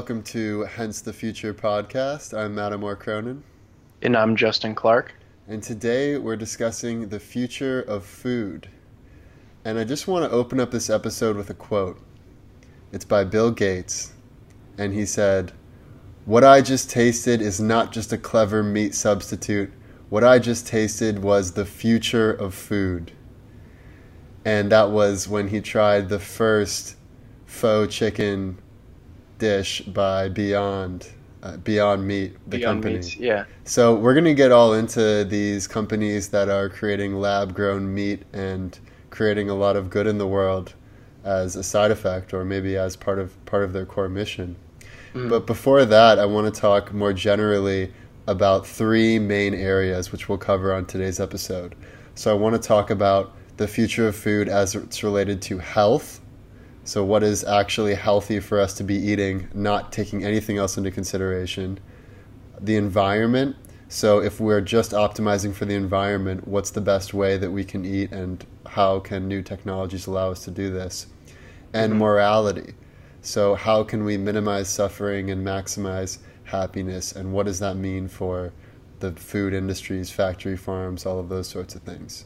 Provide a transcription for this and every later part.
welcome to Hence the Future podcast. I'm Mattimore Cronin. And I'm Justin Clark. And today we're discussing the future of food. And I just want to open up this episode with a quote. It's by Bill Gates. And he said, What I just tasted is not just a clever meat substitute. What I just tasted was the future of food. And that was when he tried the first faux chicken dish by Beyond uh, Beyond Meat, the Beyond company. Meats, yeah. So we're gonna get all into these companies that are creating lab-grown meat and creating a lot of good in the world as a side effect, or maybe as part of part of their core mission. Mm. But before that, I want to talk more generally about three main areas, which we'll cover on today's episode. So I want to talk about the future of food as it's related to health so, what is actually healthy for us to be eating, not taking anything else into consideration? The environment. So, if we're just optimizing for the environment, what's the best way that we can eat, and how can new technologies allow us to do this? And mm-hmm. morality. So, how can we minimize suffering and maximize happiness? And what does that mean for the food industries, factory farms, all of those sorts of things?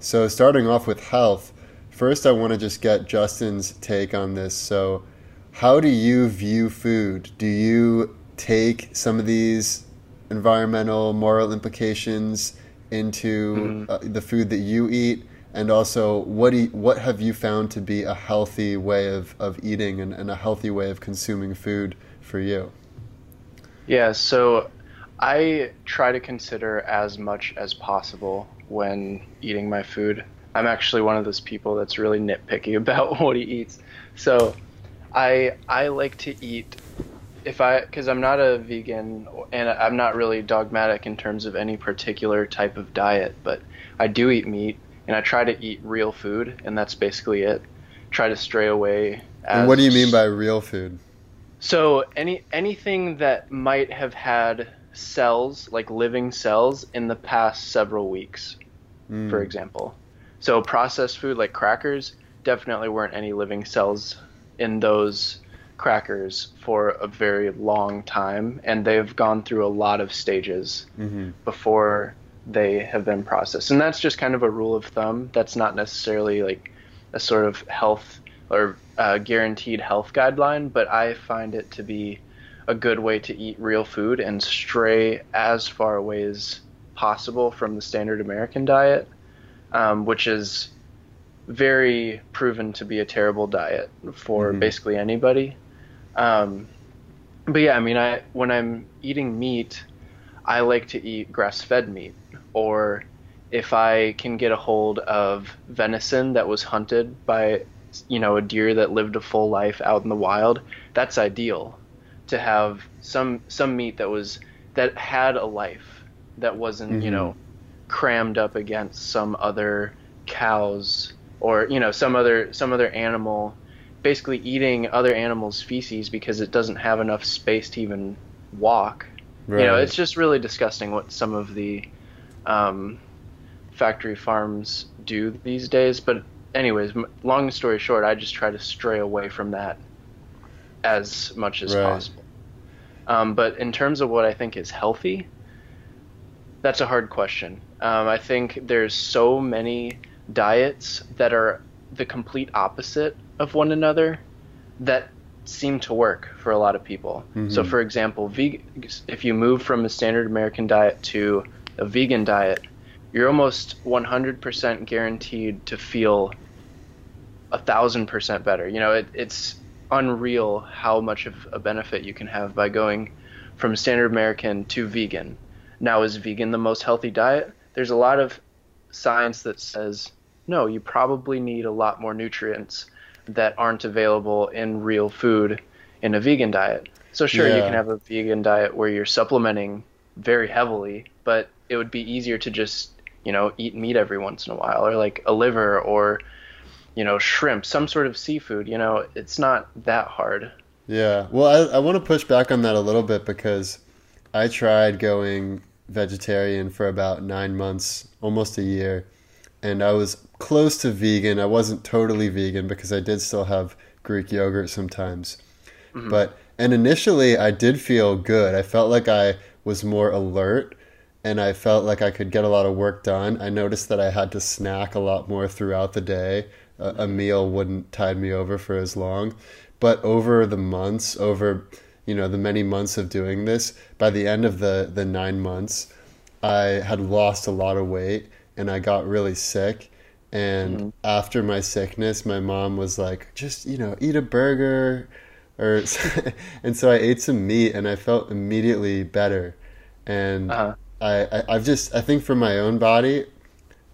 So, starting off with health First, I want to just get Justin's take on this. So, how do you view food? Do you take some of these environmental, moral implications into mm-hmm. uh, the food that you eat? And also, what, you, what have you found to be a healthy way of, of eating and, and a healthy way of consuming food for you? Yeah, so I try to consider as much as possible when eating my food. I'm actually one of those people that's really nitpicky about what he eats. So I I like to eat if I because I'm not a vegan and I'm not really dogmatic in terms of any particular type of diet, but I do eat meat and I try to eat real food and that's basically it. Try to stray away. and what do you mean by real food? So any anything that might have had cells like living cells in the past several weeks, mm. for example. So processed food like crackers definitely weren't any living cells in those crackers for a very long time, and they've gone through a lot of stages mm-hmm. before they have been processed. And that's just kind of a rule of thumb. That's not necessarily like a sort of health or uh, guaranteed health guideline, but I find it to be a good way to eat real food and stray as far away as possible from the standard American diet um, which is very proven to be a terrible diet for mm-hmm. basically anybody. Um, but yeah, I mean, I when I'm eating meat, I like to eat grass-fed meat, or if I can get a hold of venison that was hunted by, you know, a deer that lived a full life out in the wild, that's ideal. To have some some meat that was that had a life that wasn't, mm-hmm. you know, crammed up against some other cows or you know some other some other animal basically eating other animals feces because it doesn't have enough space to even walk right. you know it's just really disgusting what some of the um, factory farms do these days but anyways long story short i just try to stray away from that as much as right. possible um, but in terms of what i think is healthy that's a hard question um, I think there's so many diets that are the complete opposite of one another that seem to work for a lot of people. Mm-hmm. So, for example, veg- if you move from a standard American diet to a vegan diet, you're almost 100% guaranteed to feel a thousand percent better. You know, it, it's unreal how much of a benefit you can have by going from standard American to vegan. Now, is vegan the most healthy diet? There's a lot of science that says no, you probably need a lot more nutrients that aren't available in real food in a vegan diet. So sure, yeah. you can have a vegan diet where you're supplementing very heavily, but it would be easier to just you know eat meat every once in a while, or like a liver, or you know shrimp, some sort of seafood. You know, it's not that hard. Yeah, well, I, I want to push back on that a little bit because I tried going vegetarian for about nine months, almost a year, and I was close to vegan. I wasn't totally vegan because I did still have Greek yogurt sometimes, mm-hmm. but And initially, I did feel good. I felt like I was more alert and I felt like I could get a lot of work done. I noticed that I had to snack a lot more throughout the day. A, a meal wouldn't tide me over for as long. But over the months, over you know the many months of doing this, by the end of the the nine months, I had lost a lot of weight and I got really sick. And mm-hmm. after my sickness, my mom was like, just, you know, eat a burger. Or, and so I ate some meat and I felt immediately better. And uh-huh. I, I, I've just, I think for my own body,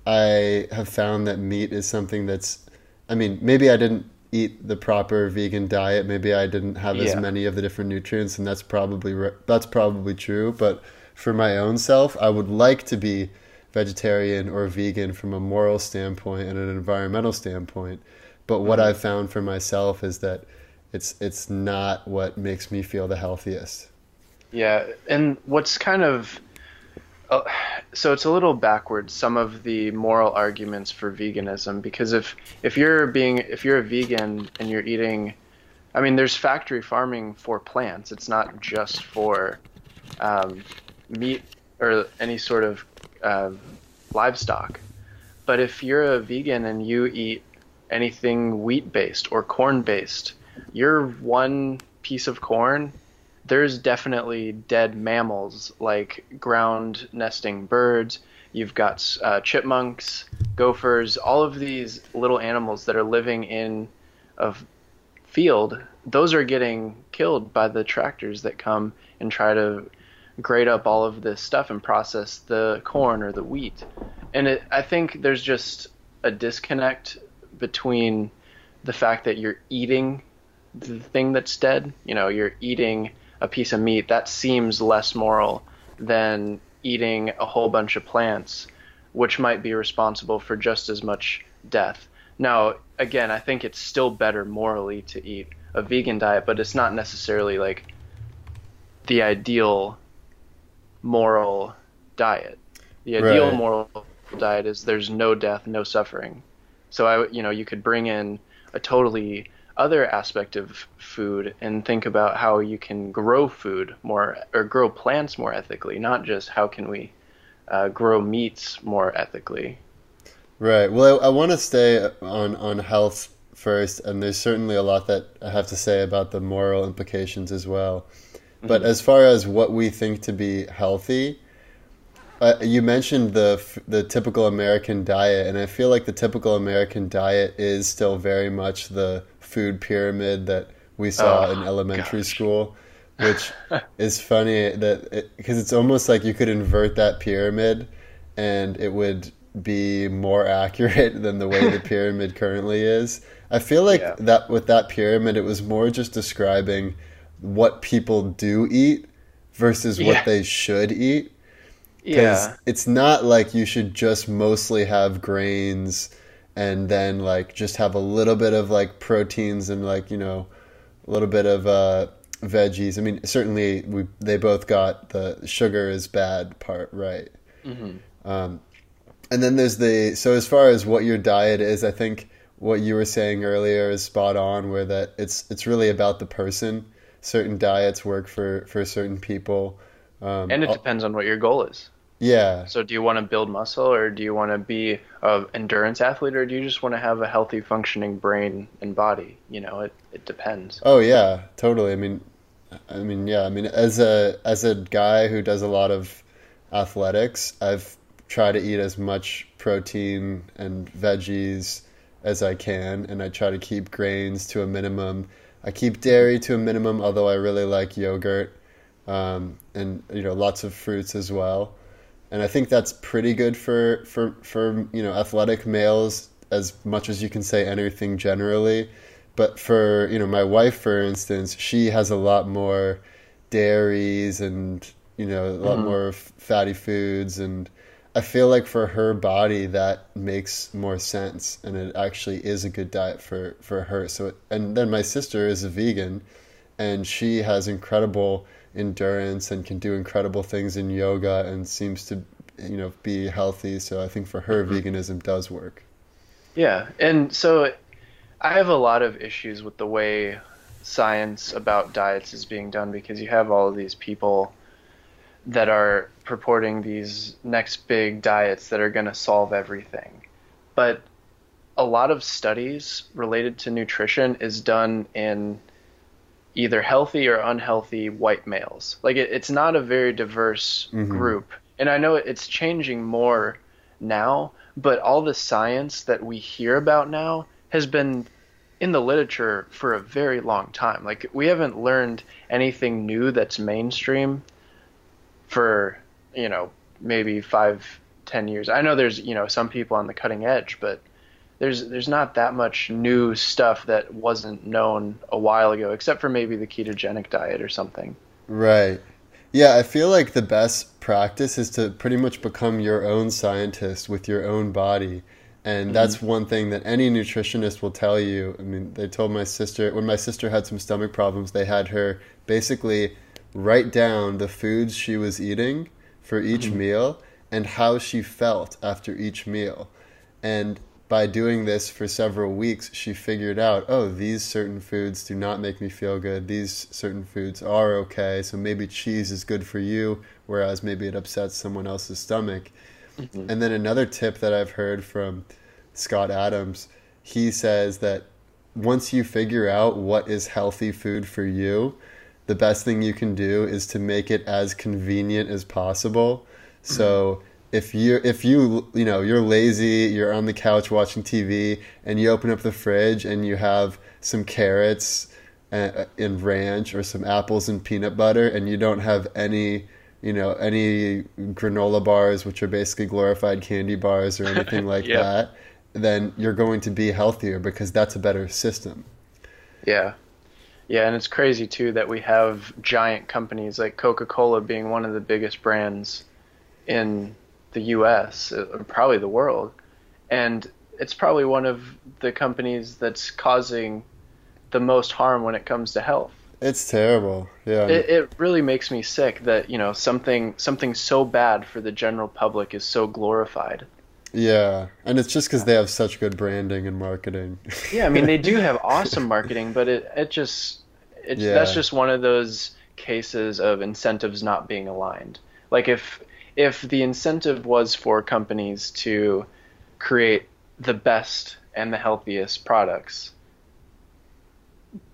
I have found that meat is something that's, I mean, maybe I didn't eat the proper vegan diet. Maybe I didn't have yeah. as many of the different nutrients, and that's probably that's probably true. But for my own self, I would like to be vegetarian or vegan from a moral standpoint and an environmental standpoint. But what mm-hmm. I've found for myself is that it's it's not what makes me feel the healthiest. Yeah, and what's kind of uh, so it's a little backwards some of the moral arguments for veganism because if if you're being if you're a vegan and you're eating I mean there's factory farming for plants it's not just for um, meat or any sort of uh, livestock. But if you're a vegan and you eat anything wheat based or corn based, you're one piece of corn. There's definitely dead mammals like ground nesting birds. You've got uh, chipmunks, gophers, all of these little animals that are living in a field. Those are getting killed by the tractors that come and try to grate up all of this stuff and process the corn or the wheat. And it, I think there's just a disconnect between the fact that you're eating the thing that's dead. You know, you're eating a piece of meat that seems less moral than eating a whole bunch of plants, which might be responsible for just as much death. Now, again, I think it's still better morally to eat a vegan diet, but it's not necessarily like the ideal moral diet. The ideal right. moral diet is there's no death, no suffering. So I, you know, you could bring in a totally other aspect of food and think about how you can grow food more or grow plants more ethically, not just how can we uh, grow meats more ethically. Right. Well, I, I want to stay on on health first, and there's certainly a lot that I have to say about the moral implications as well. But mm-hmm. as far as what we think to be healthy, uh, you mentioned the the typical American diet, and I feel like the typical American diet is still very much the food pyramid that we saw oh, in elementary gosh. school, which is funny that because it, it's almost like you could invert that pyramid, and it would be more accurate than the way the pyramid currently is. I feel like yeah. that with that pyramid, it was more just describing what people do eat versus yeah. what they should eat. Yeah. It's not like you should just mostly have grains and then like just have a little bit of like proteins and like, you know, a little bit of uh, veggies. I mean, certainly we they both got the sugar is bad part right. Mm-hmm. Um, and then there's the so as far as what your diet is, I think what you were saying earlier is spot on. Where that it's it's really about the person certain diets work for for certain people. Um, and it depends on what your goal is. Yeah. So do you want to build muscle or do you want to be an endurance athlete or do you just want to have a healthy functioning brain and body? You know, it, it depends. Oh yeah, totally. I mean I mean yeah, I mean as a as a guy who does a lot of athletics, I've tried to eat as much protein and veggies as I can and I try to keep grains to a minimum I keep dairy to a minimum, although I really like yogurt um, and you know lots of fruits as well. And I think that's pretty good for for for you know athletic males as much as you can say anything generally. But for you know my wife, for instance, she has a lot more dairies and you know a lot mm-hmm. more fatty foods and I feel like for her body that makes more sense, and it actually is a good diet for for her. So, and then my sister is a vegan, and she has incredible endurance and can do incredible things in yoga and seems to, you know, be healthy. So I think for her, mm-hmm. veganism does work. Yeah, and so I have a lot of issues with the way science about diets is being done because you have all of these people that are purporting these next big diets that are going to solve everything. But a lot of studies related to nutrition is done in either healthy or unhealthy white males. Like it, it's not a very diverse mm-hmm. group. And I know it's changing more now, but all the science that we hear about now has been in the literature for a very long time. Like we haven't learned anything new that's mainstream for, you know, maybe five, ten years. I know there's, you know, some people on the cutting edge, but there's there's not that much new stuff that wasn't known a while ago, except for maybe the ketogenic diet or something. Right. Yeah, I feel like the best practice is to pretty much become your own scientist with your own body. And mm-hmm. that's one thing that any nutritionist will tell you. I mean, they told my sister, when my sister had some stomach problems, they had her basically write down the foods she was eating for each mm-hmm. meal and how she felt after each meal. And by doing this for several weeks, she figured out, oh, these certain foods do not make me feel good. These certain foods are okay. So maybe cheese is good for you, whereas maybe it upsets someone else's stomach. Mm-hmm. And then another tip that I've heard from Scott Adams, he says that once you figure out what is healthy food for you, the best thing you can do is to make it as convenient as possible. So if you if you you know you're lazy, you're on the couch watching TV, and you open up the fridge and you have some carrots and, and ranch or some apples and peanut butter, and you don't have any you know any granola bars, which are basically glorified candy bars or anything like yep. that, then you're going to be healthier because that's a better system. Yeah. Yeah, and it's crazy too that we have giant companies like Coca-Cola being one of the biggest brands in the U.S. Uh, or probably the world, and it's probably one of the companies that's causing the most harm when it comes to health. It's terrible. Yeah. It, it really makes me sick that you know something something so bad for the general public is so glorified. Yeah, and it's just because they have such good branding and marketing. yeah, I mean they do have awesome marketing, but it it just it, yeah. that's just one of those cases of incentives not being aligned. Like if if the incentive was for companies to create the best and the healthiest products,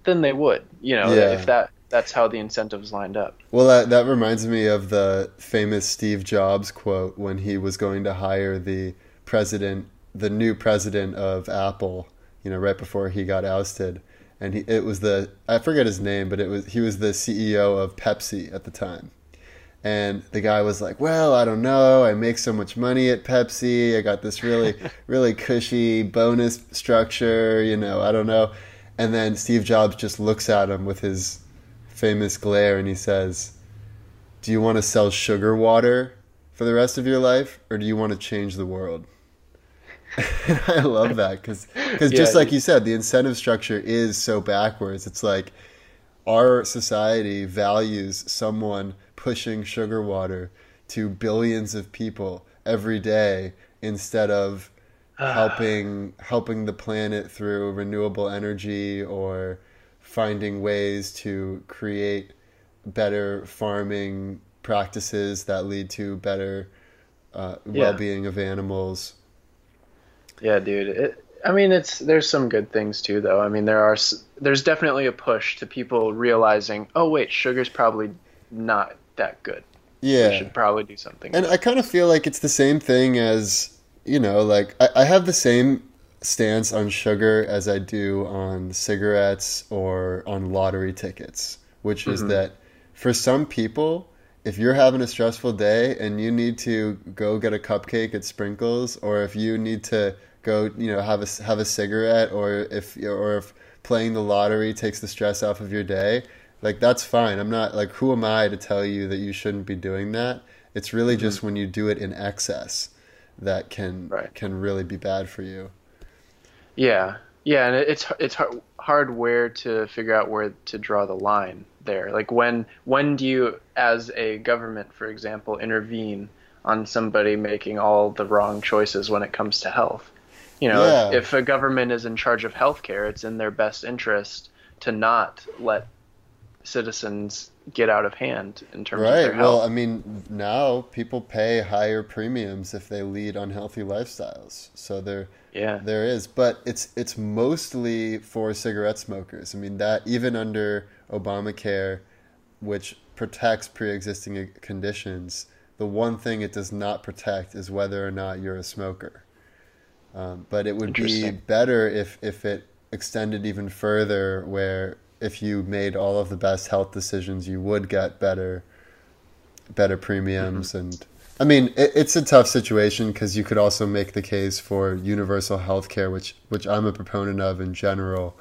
then they would. You know, yeah. if that that's how the incentives lined up. Well, that that reminds me of the famous Steve Jobs quote when he was going to hire the president, the new president of Apple. You know, right before he got ousted, and he it was the I forget his name, but it was he was the CEO of Pepsi at the time and the guy was like, "Well, I don't know. I make so much money at Pepsi. I got this really, really cushy bonus structure. You know, I don't know." And then Steve Jobs just looks at him with his famous glare, and he says, "Do you want to sell sugar water for the rest of your life, or do you want to change the world?" I love that because, because yeah, just like you said, the incentive structure is so backwards. It's like our society values someone pushing sugar water to billions of people every day instead of helping helping the planet through renewable energy or finding ways to create better farming practices that lead to better uh, yeah. well-being of animals. Yeah, dude. It, I mean, it's there's some good things too, though. I mean, there are there's definitely a push to people realizing, oh wait, sugar's probably not that good. Yeah, we should probably do something. And I kind of feel like it's the same thing as you know, like I, I have the same stance on sugar as I do on cigarettes or on lottery tickets, which is mm-hmm. that for some people, if you're having a stressful day and you need to go get a cupcake at Sprinkles, or if you need to go, you know, have a have a cigarette, or if or if playing the lottery takes the stress off of your day, like that's fine. I'm not like who am I to tell you that you shouldn't be doing that? It's really mm-hmm. just when you do it in excess that can right. can really be bad for you. Yeah. Yeah, and it's it's hard, hard where to figure out where to draw the line there. Like when when do you as a government, for example, intervene on somebody making all the wrong choices when it comes to health? You know, yeah. if, if a government is in charge of healthcare, it's in their best interest to not let citizens get out of hand in terms right. of their health. Well, I mean, now people pay higher premiums if they lead unhealthy lifestyles. So there, yeah, there is, but it's it's mostly for cigarette smokers. I mean, that even under Obamacare, which protects pre-existing conditions, the one thing it does not protect is whether or not you're a smoker. Um, but it would be better if if it extended even further, where if you made all of the best health decisions, you would get better, better premiums. Mm-hmm. And I mean, it, it's a tough situation because you could also make the case for universal health care, which which I'm a proponent of in general.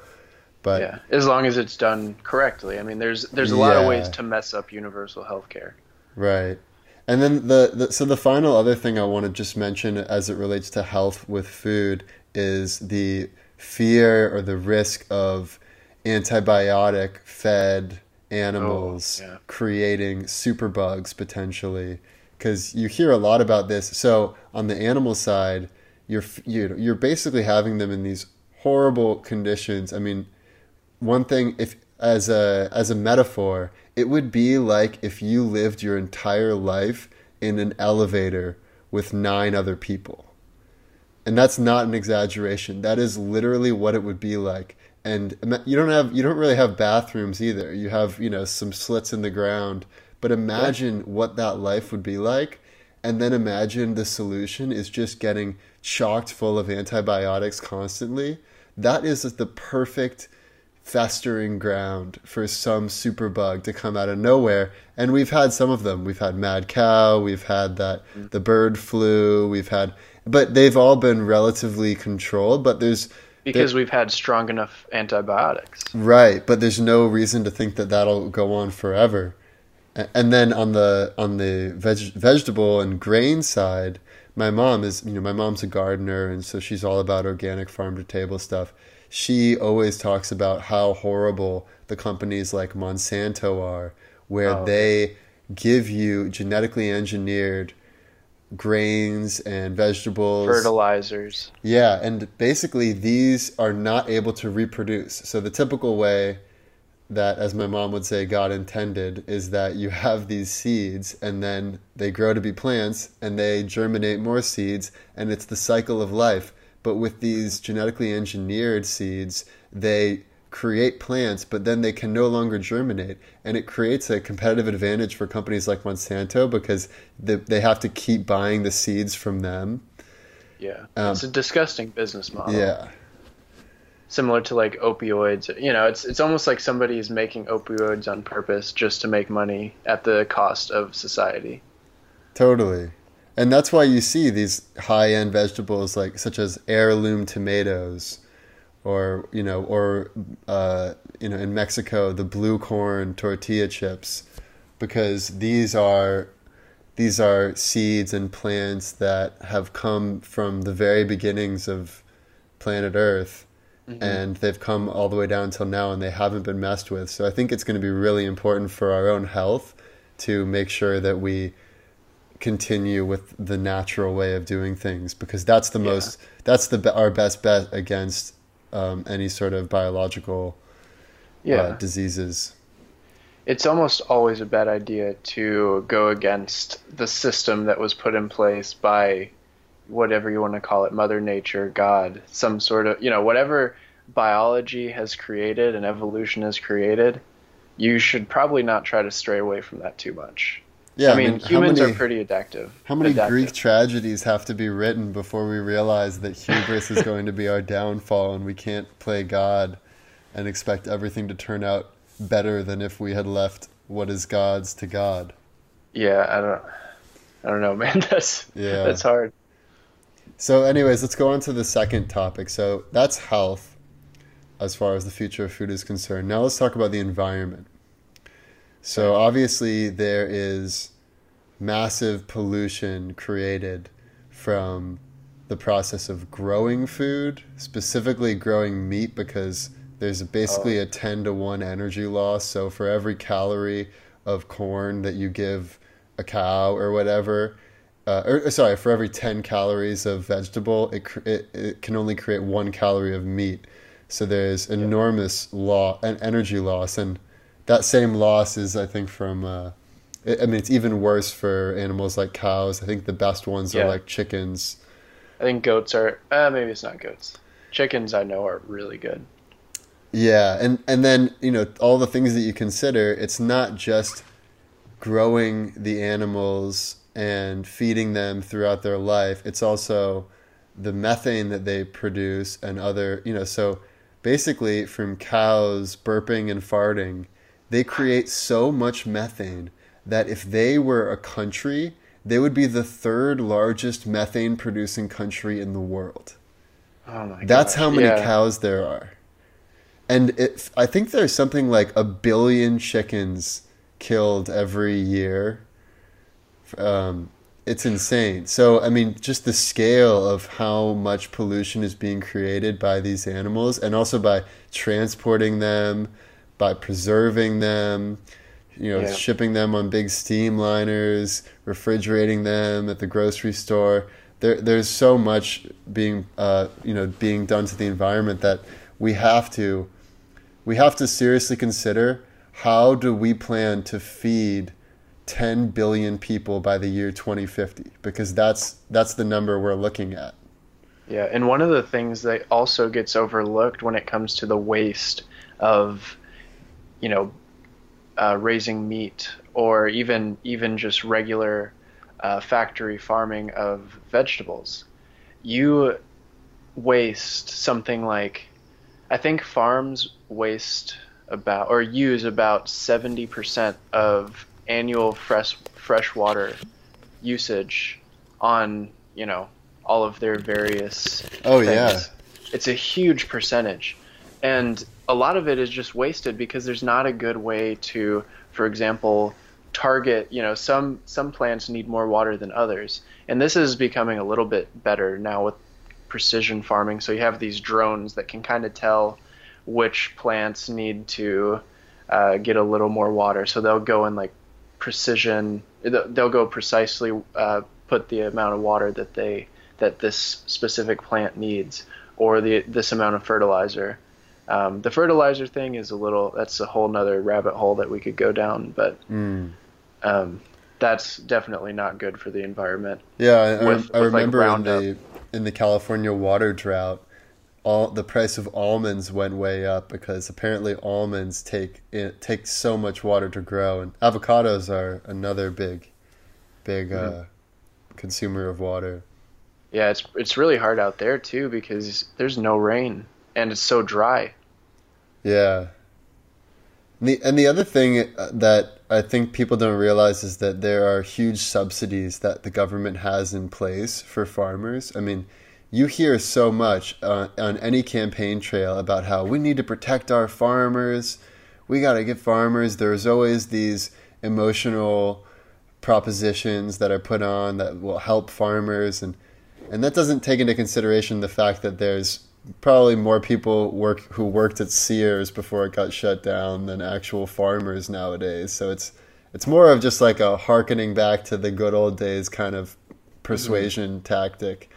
But yeah, as long as it's done correctly. I mean, there's there's a lot of ways to mess up universal health care. Right. And then the, the so the final other thing I want to just mention as it relates to health with food is the fear or the risk of antibiotic fed animals oh, yeah. creating superbugs potentially. Because you hear a lot about this. So on the animal side you're you you're basically having them in these horrible conditions. I mean one thing if as a as a metaphor it would be like if you lived your entire life in an elevator with nine other people. And that's not an exaggeration. That is literally what it would be like and you don't have you don't really have bathrooms either. You have you know some slits in the ground, but imagine yeah. what that life would be like, and then imagine the solution is just getting chocked full of antibiotics constantly. That is the perfect festering ground for some superbug to come out of nowhere. And we've had some of them. We've had mad cow, we've had that mm. the bird flu, we've had but they've all been relatively controlled, but there's because we've had strong enough antibiotics. Right, but there's no reason to think that that'll go on forever. And then on the on the veg- vegetable and grain side, my mom is you know my mom's a gardener and so she's all about organic farm to table stuff. She always talks about how horrible the companies like Monsanto are, where oh, they give you genetically engineered grains and vegetables, fertilizers. Yeah, and basically these are not able to reproduce. So the typical way that as my mom would say God intended is that you have these seeds and then they grow to be plants and they germinate more seeds and it's the cycle of life. But with these genetically engineered seeds, they create plants, but then they can no longer germinate. And it creates a competitive advantage for companies like Monsanto because they, they have to keep buying the seeds from them. Yeah. Um, it's a disgusting business model. Yeah. Similar to like opioids. You know, it's, it's almost like somebody is making opioids on purpose just to make money at the cost of society. Totally. And that's why you see these high end vegetables like such as heirloom tomatoes or you know, or uh, you know, in Mexico, the blue corn tortilla chips, because these are these are seeds and plants that have come from the very beginnings of planet Earth. Mm-hmm. And they've come all the way down until now, and they haven't been messed with. So I think it's going to be really important for our own health to make sure that we continue with the natural way of doing things because that's the yeah. most that's the our best bet against um, any sort of biological uh, yeah. uh, diseases. It's almost always a bad idea to go against the system that was put in place by whatever you want to call it mother nature god some sort of you know whatever biology has created and evolution has created you should probably not try to stray away from that too much yeah, I mean, I mean humans many, are pretty adaptive. How many adaptive. Greek tragedies have to be written before we realize that hubris is going to be our downfall and we can't play God and expect everything to turn out better than if we had left what is God's to God? Yeah, I don't I don't know, man. That's yeah. that's hard. So anyways, let's go on to the second topic. So that's health as far as the future of food is concerned. Now let's talk about the environment. So obviously there is massive pollution created from the process of growing food, specifically growing meat because there's basically oh. a 10 to 1 energy loss. So for every calorie of corn that you give a cow or whatever, uh, or sorry, for every 10 calories of vegetable, it, it, it can only create one calorie of meat. So there's enormous law and energy loss, and that same loss is, I think, from. Uh, I mean, it's even worse for animals like cows. I think the best ones Yeah. are like chickens. I think goats are. Uh, maybe it's not goats. Chickens, I know, are really good. Yeah, and and then you know all the things that you consider. It's not just growing the animals and feeding them throughout their life. It's also the methane that they produce and other you know. So basically, from cows burping and farting, they create so much methane that if they were a country, they would be the third largest methane producing country in the world. Oh my That's how many Yeah. cows there are. And it, I think there's something like a billion chickens killed every year. Um, it's insane. So, I mean, just the scale of how much pollution is being created by these animals and also by transporting them, by preserving them, you know, Yeah. shipping them on big steamliners, refrigerating them at the grocery store. There, there's so much being, uh, you know, being done to the environment that we have to, we have to seriously consider how do we plan to feed 10 billion people by the year 2050 because that's that's the number we're looking at. Yeah, and one of the things that also gets overlooked when it comes to the waste of, you know, uh, raising meat or even even just regular uh, factory farming of vegetables, you waste something like, I think farms waste about or use about seventy percent of annual fresh fresh water usage on you know all of their various Oh things. yeah. It's a huge percentage. And a lot of it is just wasted because there's not a good way to, for example, target, you know, some some plants need more water than others. And this is becoming a little bit better now with precision farming. So you have these drones that can kind of tell which plants need to uh, get a little more water. So they'll go in like precision. They'll go precisely uh, put the amount of water that they that this specific plant needs, or the this amount of fertilizer. Um, the fertilizer thing is a little. That's a whole nother rabbit hole that we could go down, but Mm. um, that's definitely not good for the environment. Yeah, I, I- With- I with, like, remember in the in the California water drought, all the price of almonds went way up because apparently almonds take it take so much water to grow, and avocados are another big, big Mm-hmm. uh, consumer of water. Yeah, it's it's really hard out there too because there's no rain and it's so dry. Yeah. And the and the other thing uh, that I think people don't realize is that there are huge subsidies that the government has in place for farmers. I mean, you hear so much uh, on any campaign trail about how we need to protect our farmers. We got to get farmers. There's always these emotional propositions that are put on that will help farmers and and that doesn't take into consideration the fact that there's probably more people work who worked at Sears before it got shut down than actual farmers nowadays. So it's it's more of just like a harkening back to the good old days kind of persuasion mm-hmm. tactic.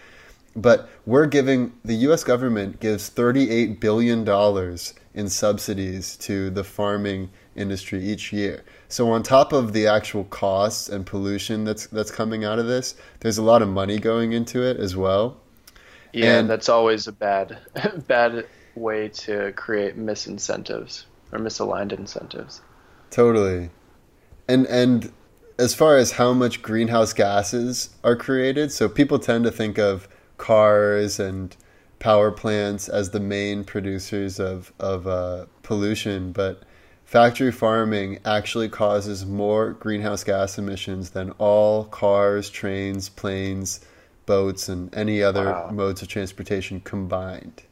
But we're giving the US government gives 38 billion dollars in subsidies to the farming industry each year. So on top of the actual costs and pollution that's that's coming out of this, there's a lot of money going into it as well. Yeah, And- that's always a bad bad way to create misincentives or misaligned incentives. Totally. And and as far as how much greenhouse gases are created, so people tend to think of cars and power plants as the main producers of of uh, pollution, but factory farming actually causes more greenhouse gas emissions than all cars, trains, planes, boats, and any other Wow. modes of transportation combined.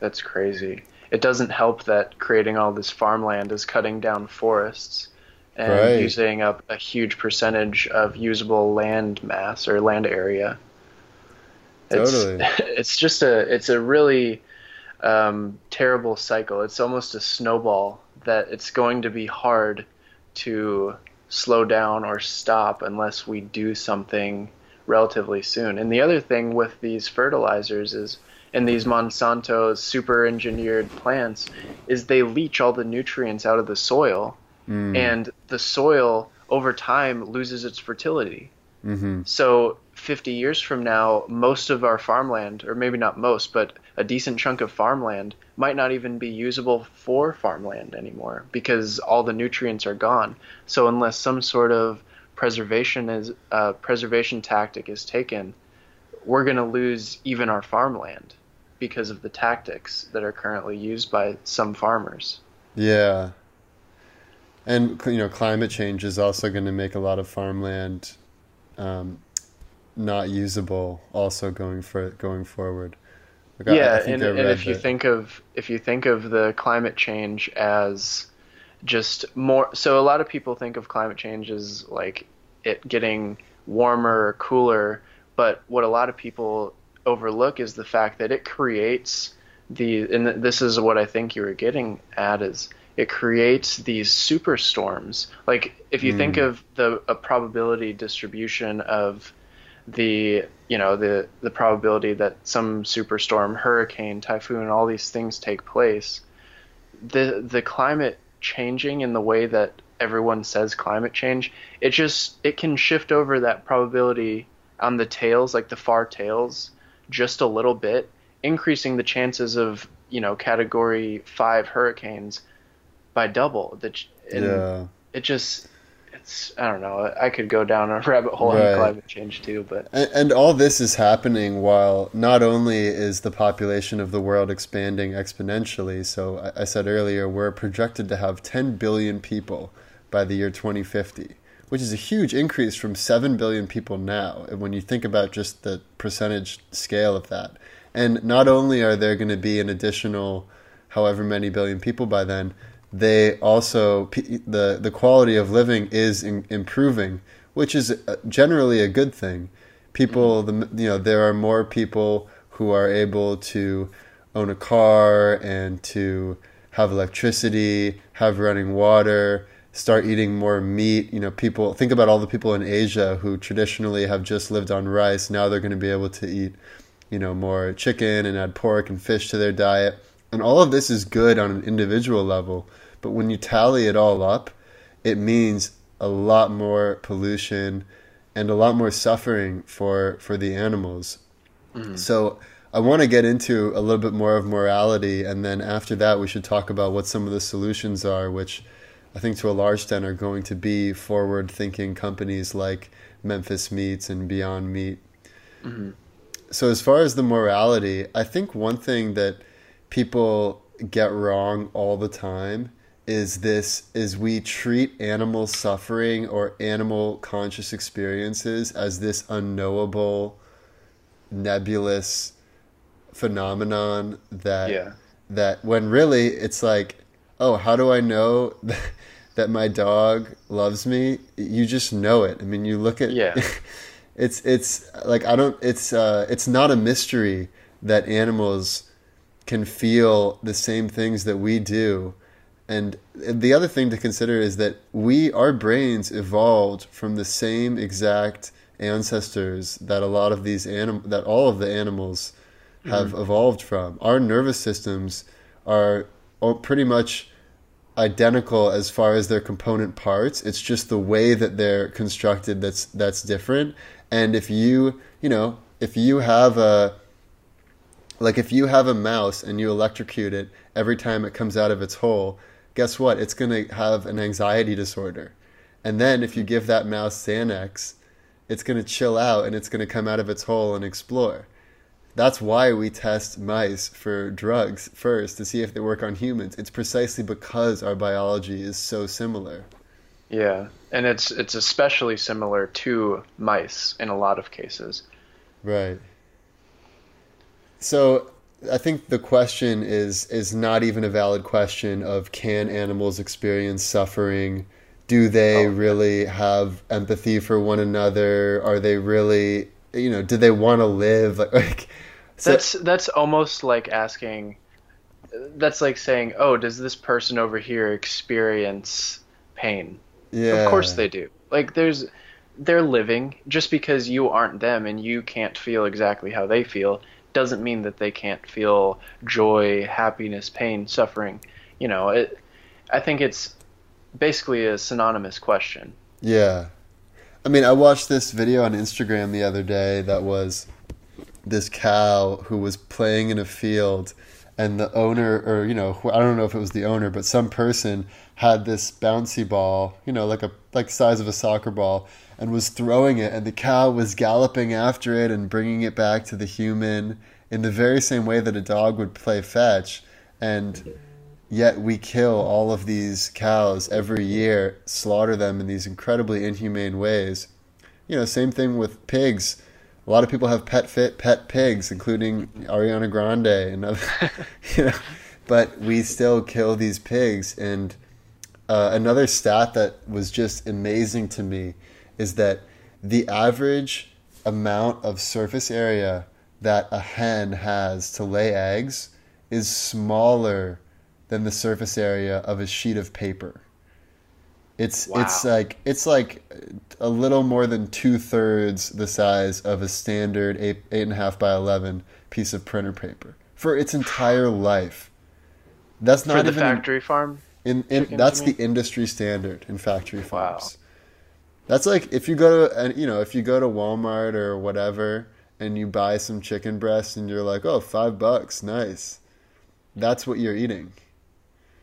That's crazy. It doesn't help that creating all this farmland is cutting down forests and Right. using up a huge percentage of usable land mass or land area. It's, Totally. It's just a it's a really um, terrible cycle. It's almost a snowball that it's going to be hard to slow down or stop unless we do something relatively soon. And the other thing with these fertilizers is and these Monsanto super engineered plants is they leach all the nutrients out of the soil, Mm. and the soil over time loses its fertility. Mm-hmm. So 50 years from now, most of our farmland, or maybe not most, but a decent chunk of farmland, might not even be usable for farmland anymore because all the nutrients are gone. So unless some sort of preservation is uh, preservation tactic is taken, we're going to lose even our farmland because of the tactics that are currently used by some farmers. Yeah. And you know, climate change is also going to make a lot of farmland um, not usable. Also going for going forward. Like, I- I yeah, and, and if you that- think of if you think of the climate change as just more, so a lot of people think of climate change as like it getting warmer or cooler, but what a lot of people overlook is the fact that it creates the, and this is what I think you were getting at is it creates these superstorms. Like if you think Mm. of the a probability distribution of the you know the the probability that some superstorm, hurricane, typhoon, all these things take place, the the climate changing in the way that everyone says climate change, it just it can shift over that probability on the tails, like the far tails, just a little bit, increasing the chances of you know category five hurricanes by double. That and yeah. it just it's I don't know. I could go down a rabbit hole Right. on climate change too, but And, and all this is happening while not only is the population of the world expanding exponentially, so I, I said earlier, we're projected to have 10 billion people by the year 2050, which is a huge increase from 7 billion people now, and when you think about just the percentage scale of that. And not only are there going to be an additional however many billion people by then, they also the the quality of living is in, improving, which is uh, generally a good thing. People, the you know, there are more people who are able to own a car and to have electricity, have running water, start eating more meat. You know, people think about all the people in Asia who traditionally have just lived on rice. Now they're going to be able to eat, you know, more chicken and add pork and fish to their diet. And all of this is good on an individual level, but when you tally it all up, it means a lot more pollution and a lot more suffering for for the animals. Mm. So I want to get into a little bit more of morality, and then after that, we should talk about what some of the solutions are, which I think to a large extent are going to be forward-thinking companies like Memphis Meats and Beyond Meat. Mm-hmm. So as far as the morality, I think one thing that people get wrong all the time is this is we treat animal suffering or animal conscious experiences as this unknowable nebulous phenomenon that yeah, that when really it's like oh how do i know that my dog loves me? You just know it. I mean you look at Yeah. it's it's like i don't it's uh it's not a mystery that animals can feel the same things that we do and the other thing to consider is that we our brains evolved from the same exact ancestors that a lot of these anim- that all of the animals have mm-hmm. evolved from. Our nervous systems are pretty much identical as far as their component parts. It's just the way that they're constructed that's that's different. And if you, you know, if you have a like if you have a mouse and you electrocute it every time it comes out of its hole, guess what? It's going to have an anxiety disorder. And then if you give that mouse Xanax, it's going to chill out and it's going to come out of its hole and explore. That's why we test mice for drugs first to see if they work on humans. It's precisely because our biology is so similar. yeah, and it's it's especially similar to mice in a lot of cases. Right. So I think the question is is not even a valid question of can animals experience suffering? Do they Oh. really have empathy for one another? Are they really you know, do they want to live like, like so- That's that's almost like asking. That's like saying, "Oh, does this person over here experience pain?" yeah. Of course they do. Like there's they're living just because you aren't them and you can't feel exactly how they feel doesn't mean that they can't feel joy, happiness, pain, suffering. You know, it. I think it's basically a synonymous question. Yeah. I mean, I watched this video on Instagram the other day that was this cow who was playing in a field and the owner or you know I don't know if it was the owner but some person had this bouncy ball you know like a like size of a soccer ball and was throwing it and the cow was galloping after it and bringing it back to the human in the very same way that a dog would play fetch. And yet we kill all of these cows every year slaughter them in these incredibly inhumane ways. You know same thing with pigs. A lot of people have pet fit pet pigs, including Ariana Grande and other, you know, but we still kill these pigs. And uh, another stat that was just amazing to me is that the average amount of surface area that a hen has to lay eggs is smaller than the surface area of a sheet of paper. It's wow. it's like it's like a little more than two thirds the size of a standard eight eight and a half by eleven piece of printer paper for its entire life. That's not for the even factory farm. In, in that's the industry standard in factory farms. Wow. That's like if you go to you know if you go to Walmart or whatever and you buy some chicken breast and you're like oh five bucks nice, that's what you're eating.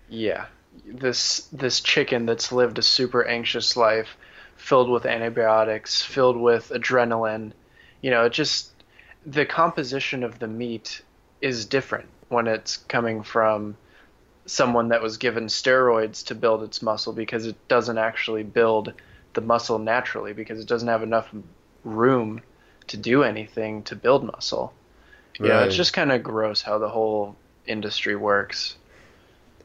Yeah this this chicken that's lived a super anxious life, filled with antibiotics, filled with adrenaline. You know, it just the composition of the meat is different when it's coming from someone that was given steroids to build its muscle because it doesn't actually build the muscle naturally because it doesn't have enough room to do anything to build muscle. Right. Yeah, it's just kind of gross how the whole industry works.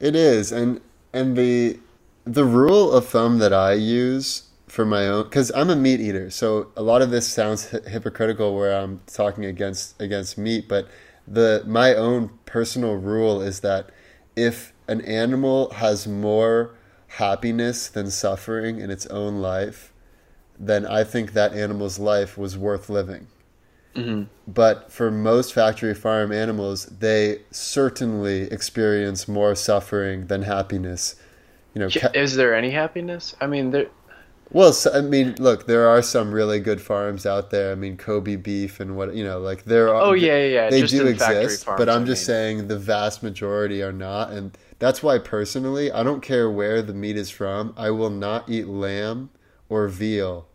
It is, and and the the rule of thumb that I use for my own because I'm a meat eater, so a lot of this sounds hypocritical where I'm talking against against meat, but the my own personal rule is that if an animal has more happiness than suffering in its own life, then I think that animal's life was worth living. Mm-hmm. But for most factory farm animals, they certainly experience more suffering than happiness. You know, ca- is there any happiness? I mean, there. Well, so, I mean, look, there are some really good farms out there. I mean, Kobe beef and what you know, like there are. Oh yeah, yeah, yeah. They just do exist, farms, but I'm I just mean. saying the vast majority are not, and that's why personally, I don't care where the meat is from. I will not eat lamb or veal,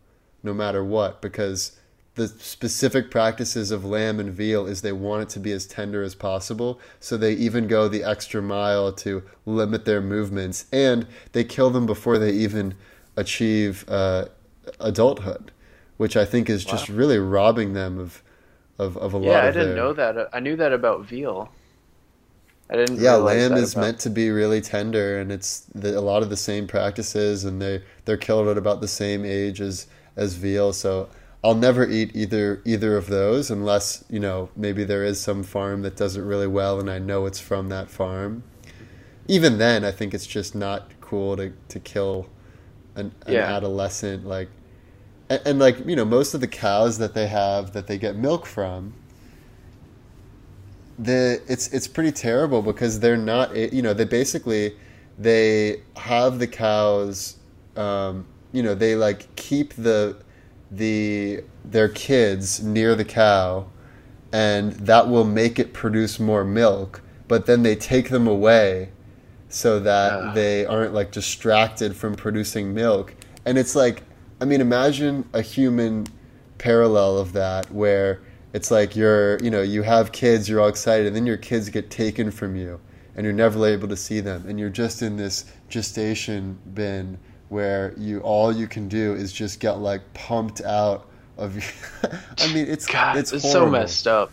no matter what, because the specific practices of lamb and veal is they want it to be as tender as possible. So they even go the extra mile to limit their movements, and they kill them before they even achieve uh, adulthood, which I think is just really robbing them of of, of a yeah, lot. Yeah, I didn't their... know that. I knew that about veal. I didn't. Yeah, lamb is about... meant to be really tender, and it's the, a lot of the same practices, and they they're killed at about the same age as as veal. So I'll never eat either either of those unless you know maybe there is some farm that does it really well and I know it's from that farm. Even then, I think it's just not cool to to kill an, an yeah. adolescent like, and, and like you know most of the cows that they have that they get milk from. The it's it's pretty terrible because they're not you know they basically they have the cows um, you know they like keep the the their kids near the cow and that will make it produce more milk but then they take them away so that uh. they aren't like distracted from producing milk and it's like i mean imagine a human parallel of that where it's like you're you know you have kids you're all excited and then your kids get taken from you and you're never able to see them and you're just in this gestation bin where you all you can do is just get like pumped out of I mean it's God, it's, it's so messed up.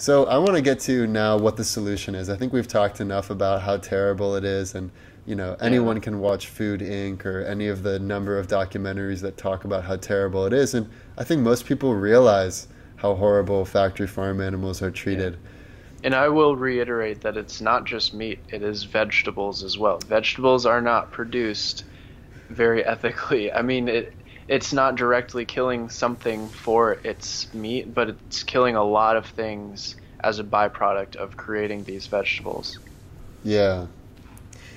So I want to get to now what the solution is. I think we've talked enough about how terrible it is and you know anyone yeah. can watch Food Inc or any of the number of documentaries that talk about how terrible it is and I think most people realize how horrible factory farm animals are treated. Yeah. And I will reiterate that it's not just meat, it is vegetables as well. Vegetables are not produced very ethically. I mean, it it's not directly killing something for its meat, but it's killing a lot of things as a byproduct of creating these vegetables. Yeah.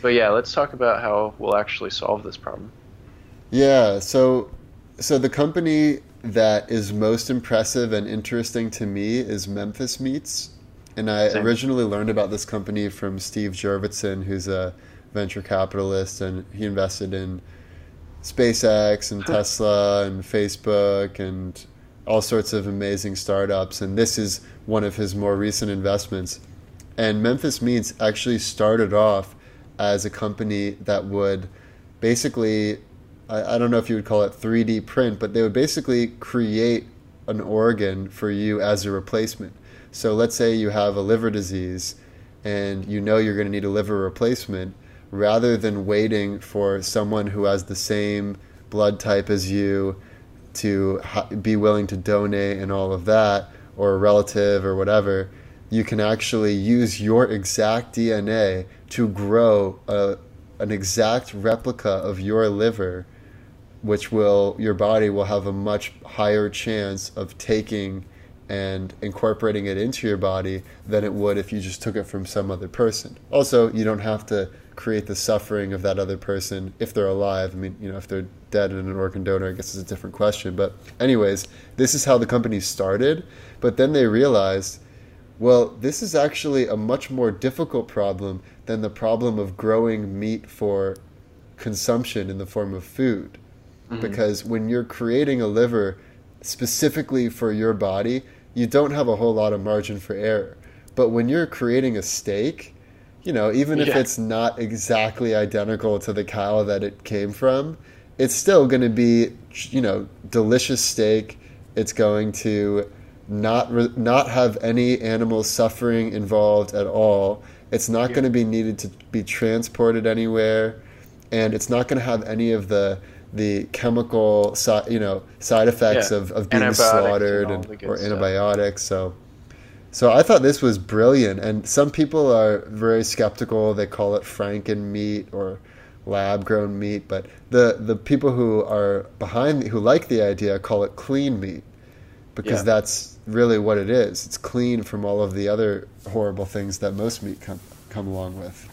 But yeah, let's talk about how we'll actually solve this problem. Yeah, so so the company that is most impressive and interesting to me is Memphis Meats. And I Same. originally learned about this company from Steve Jurvetson, who's a venture capitalist, and he invested in SpaceX and Tesla and Facebook and all sorts of amazing startups. And this is one of his more recent investments. And Memphis Meats actually started off as a company that would basically, I, I don't know if you would call it 3D print, but they would basically create an organ for you as a replacement. So let's say you have a liver disease and you know you're going to need a liver replacement rather than waiting for someone who has the same blood type as you to ha- be willing to donate and all of that, or a relative or whatever, you can actually use your exact DNA to grow a, an exact replica of your liver, which will your body will have a much higher chance of taking and incorporating it into your body than it would if you just took it from some other person. Also, you don't have to create the suffering of that other person if they're alive. I mean, you know, if they're dead and an organ donor, I guess it's a different question. But, anyways, this is how the company started. But then they realized, well, this is actually a much more difficult problem than the problem of growing meat for consumption in the form of food. Mm-hmm. Because when you're creating a liver specifically for your body, you don't have a whole lot of margin for error. But when you're creating a steak, you know, even if Yeah. it's not exactly identical to the cow that it came from, it's still going to be, you know, delicious steak. It's going to not re- not have any animal suffering involved at all. It's not Yeah. going to be needed to be transported anywhere, and it's not going to have any of the the chemical, si- you know, side effects Yeah. of, of being Antibiotics and slaughtered and, or stuff. antibiotics. So, so I thought this was brilliant, and some people are very skeptical. They call it Franken meat or lab grown meat, but the the people who are behind who like the idea call it clean meat because Yeah. that's really what it is. It's clean from all of the other horrible things that most meat come come along with.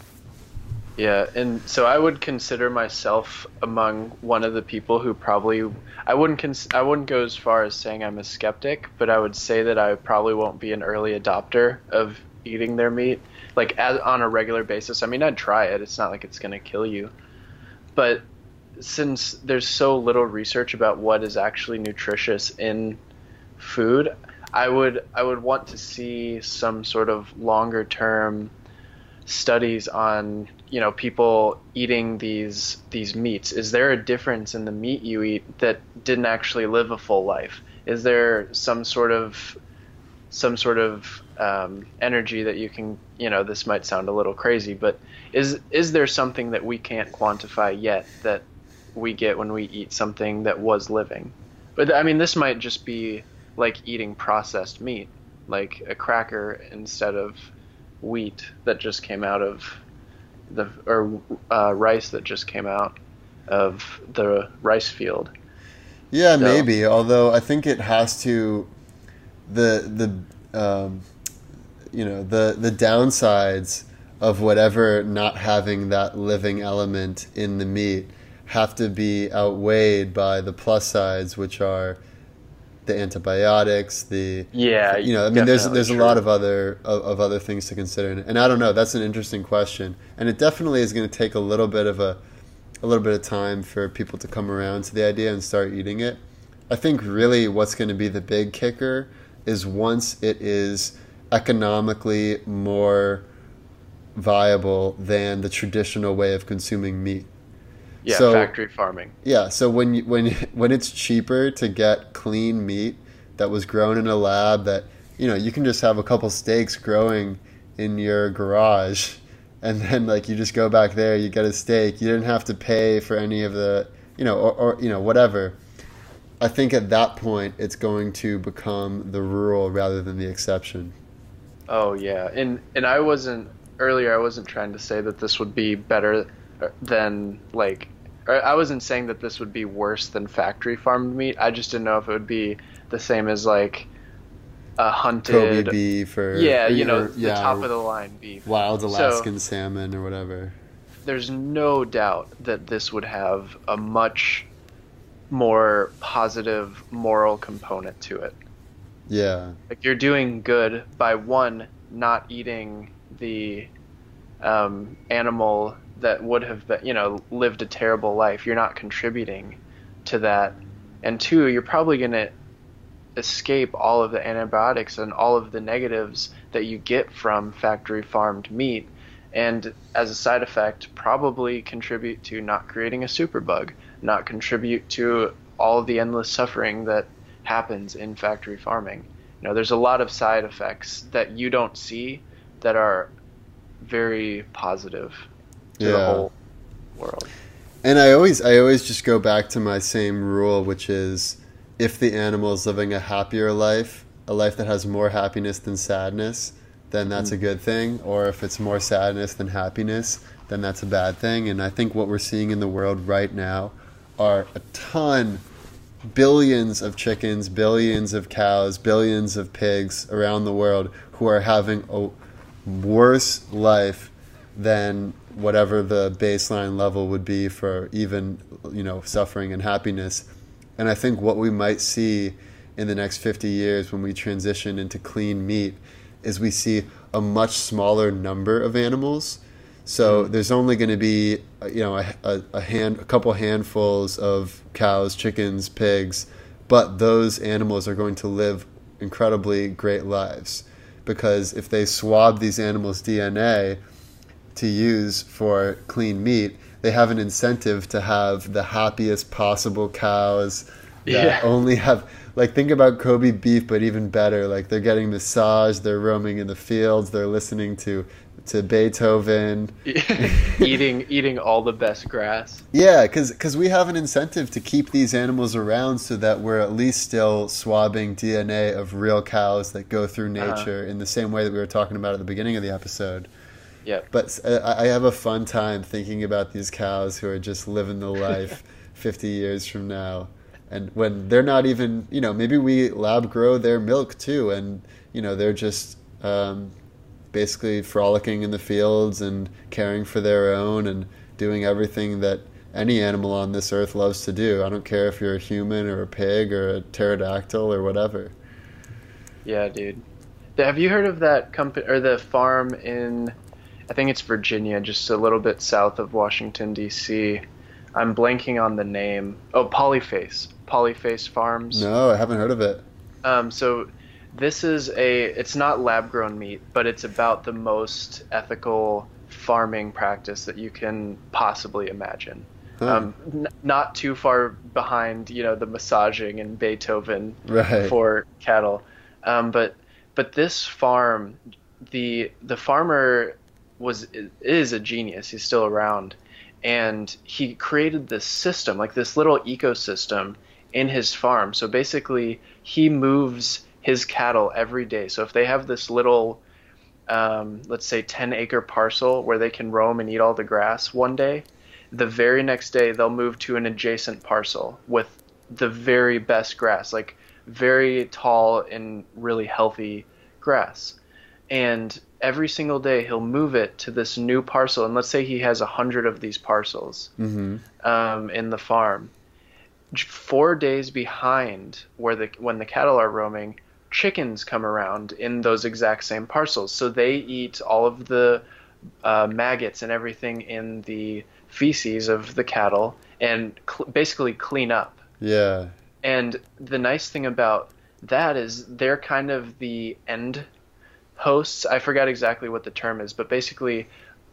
Yeah, and so I would consider myself among one of the people who probably I wouldn't cons- I wouldn't go as far as saying I'm a skeptic, but I would say that I probably won't be an early adopter of eating their meat like as, on a regular basis. I mean, I'd try it. It's not like it's going to kill you. But since there's so little research about what is actually nutritious in food, I would I would want to see some sort of longer term studies on you know people eating these these meats. Is there a difference in the meat you eat that didn't actually live a full life? Is there some sort of some sort of um, energy that you can you know this might sound a little crazy but is is there something that we can't quantify yet that we get when we eat something that was living? But i mean this might just be like eating processed meat like a cracker instead of wheat that just came out of the or uh, rice that just came out of the rice field. Yeah, So- maybe. Although I think it has to the the um, you know the the downsides of whatever not having that living element in the meat have to be outweighed by the plus sides, which are the antibiotics, the Yeah, you know, I mean, there's there's a lot of other of, of other things to consider, and, and I don't know. That's an interesting question, and it definitely is going to take a little bit of a a little bit of time for people to come around to the idea and start eating it. I think really what's going to be the big kicker is once it is economically more viable than the traditional way of consuming meat. Yeah so- factory farming. Yeah, so when you, when when it's cheaper to get clean meat that was grown in a lab that you know you can just have a couple steaks growing in your garage and then like you just go back there you get a steak you didn't have to pay for any of the you know or, or you know whatever I think at that point it's going to become the rule rather than the exception Oh yeah, and and I wasn't earlier. I wasn't trying to say that this would be better uh, than like I wasn't saying that this would be worse than factory farmed meat. I just didn't know if it would be the same as like a hunted Kobe beef or yeah, you or- know, the top of the line beef. wild So- Alaskan salmon or whatever. There's no doubt that this would have a much more positive moral component to it. Yeah, Like you're doing good by one not eating the um, animal that would have been, you know, lived a terrible life. You're not contributing to that, and two, you're probably gonna escape all of the antibiotics and all of the negatives that you get from factory farmed meat, and as a side effect, probably contribute to not creating a superbug, not contribute to all the endless suffering that happens in factory farming. You know, there's a lot of side effects that you don't see that are very positive to the Yeah. whole world. and I always I always just go back to my same rule, which is if the animal is living a happier life, a life that has more happiness than sadness, then that's a mm. good thing. Or if it's more sadness than happiness, then that's a bad thing. And I think what we're seeing in the world right now are a ton billions of chickens, billions of cows, billions of pigs around the world who are having a worse life than whatever the baseline level would be for even you know suffering and happiness. And I think what we might see in the next 50 years when we transition into clean meat is we see a much smaller number of animals. So hmm. there's only going to be you know a, a, a hand a couple handfuls of cows, chickens, pigs, but those animals are going to live incredibly great lives because if they swab these animals' DNA to use for clean meat, they have an incentive to have the happiest possible cows that Yeah. only have like think about Kobe beef, but even better. Like they're getting massaged, they're roaming in the fields, they're listening to to Beethoven. eating eating all the best grass. Yeah, because because we have an incentive to keep these animals around so that we're at least still swabbing DNA of real cows that go through Uh-huh. nature in the same way that we were talking about at the beginning of the episode. Yep. But uh, I I have a fun time thinking about these cows who are just living the life 50 years from now. And when they're not even, you know, maybe we lab grow their milk too, and, you know, they're just um, basically frolicking in the fields and caring for their own and doing everything that any animal on this earth loves to do. I don't care if you're a human or a pig or a pterodactyl or whatever. Yeah, dude. Have you heard of that company or the farm in? I think it's Virginia, just a little bit south of Washington D.C. I'm blanking on the name. Oh, Polyface. Polyface Farms. No, I haven't heard of it. Um, so this is a. It's not lab grown meat, but it's about the most ethical farming practice that you can possibly imagine. Huh. Um, n- not too far behind, you know, the massaging and Beethoven Right. for cattle. Um, but but this farm, the the farmer was is a genius. He's still around, and he created this system, like this little ecosystem in his farm. So basically, he moves his cattle every day. So if they have this little um, let's say 10 acre parcel where they can roam and eat all the grass one day the very next day they'll move to an adjacent parcel with the very best grass like very tall and really healthy grass and every single day he'll move it to this new parcel and let's say he has a hundred of these parcels hmm um, in the farm. Four days behind where the when the cattle are roaming, chickens come around in those exact same parcels. So they eat all of the uh, maggots and everything in the feces of the cattle and cl- basically clean up. Yeah. And the nice thing about that is they're kind of the end hosts. I forgot exactly what the term is, but basically,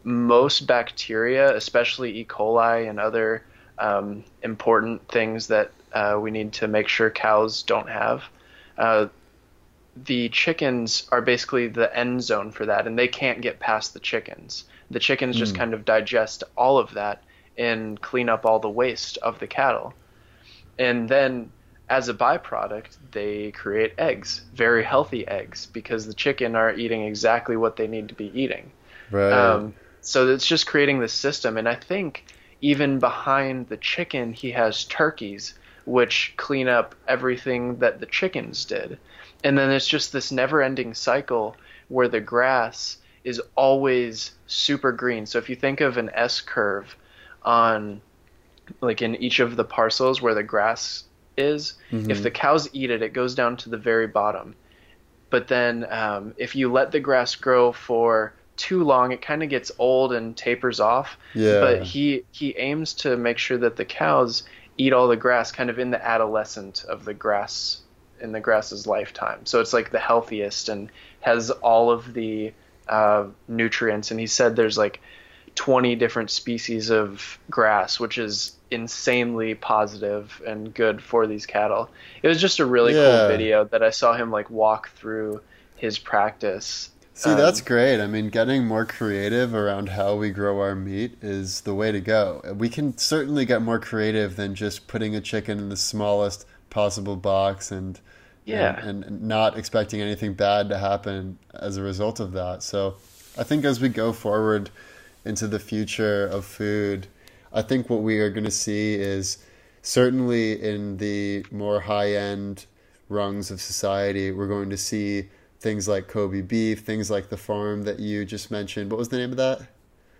most bacteria, especially E. coli and other um, important things that uh, we need to make sure cows don't have, uh, the chickens are basically the end zone for that, and they can't get past the chickens. The chickens just kind of digest all of that and clean up all the waste of the cattle and then as a byproduct they create eggs very healthy eggs because the chicken are eating exactly what they need to be eating Right. um, so it's just creating this system and i think even behind the chicken, he has turkeys, which clean up everything that the chickens did. And then it's just this never ending cycle where the grass is always super green. So if you think of an S curve on like in each of the parcels where the grass is, mm-hmm. if the cows eat it, it goes down to the very bottom. But then um, if you let the grass grow for too long, it kind of gets old and tapers off. Yeah. But he he aims to make sure that the cows eat all the grass kind of in the adolescent of the grass in the grass's lifetime. So it's like the healthiest and has all of the uh, nutrients. And he said there's like 20 different species of grass, which is insanely positive and good for these cattle. It was just a really yeah. cool video that I saw him like walk through his practice. See, um, that's great. I mean, getting more creative around how we grow our meat is the way to go. We can certainly get more creative than just putting a chicken in the smallest possible box and yeah and, and not expecting anything bad to happen as a result of that. So, I think as we go forward into the future of food, I think what we are going to see is certainly in the more high end rungs of society, we're going to see things like Kobe beef, things like the farm that you just mentioned. What was the name of that?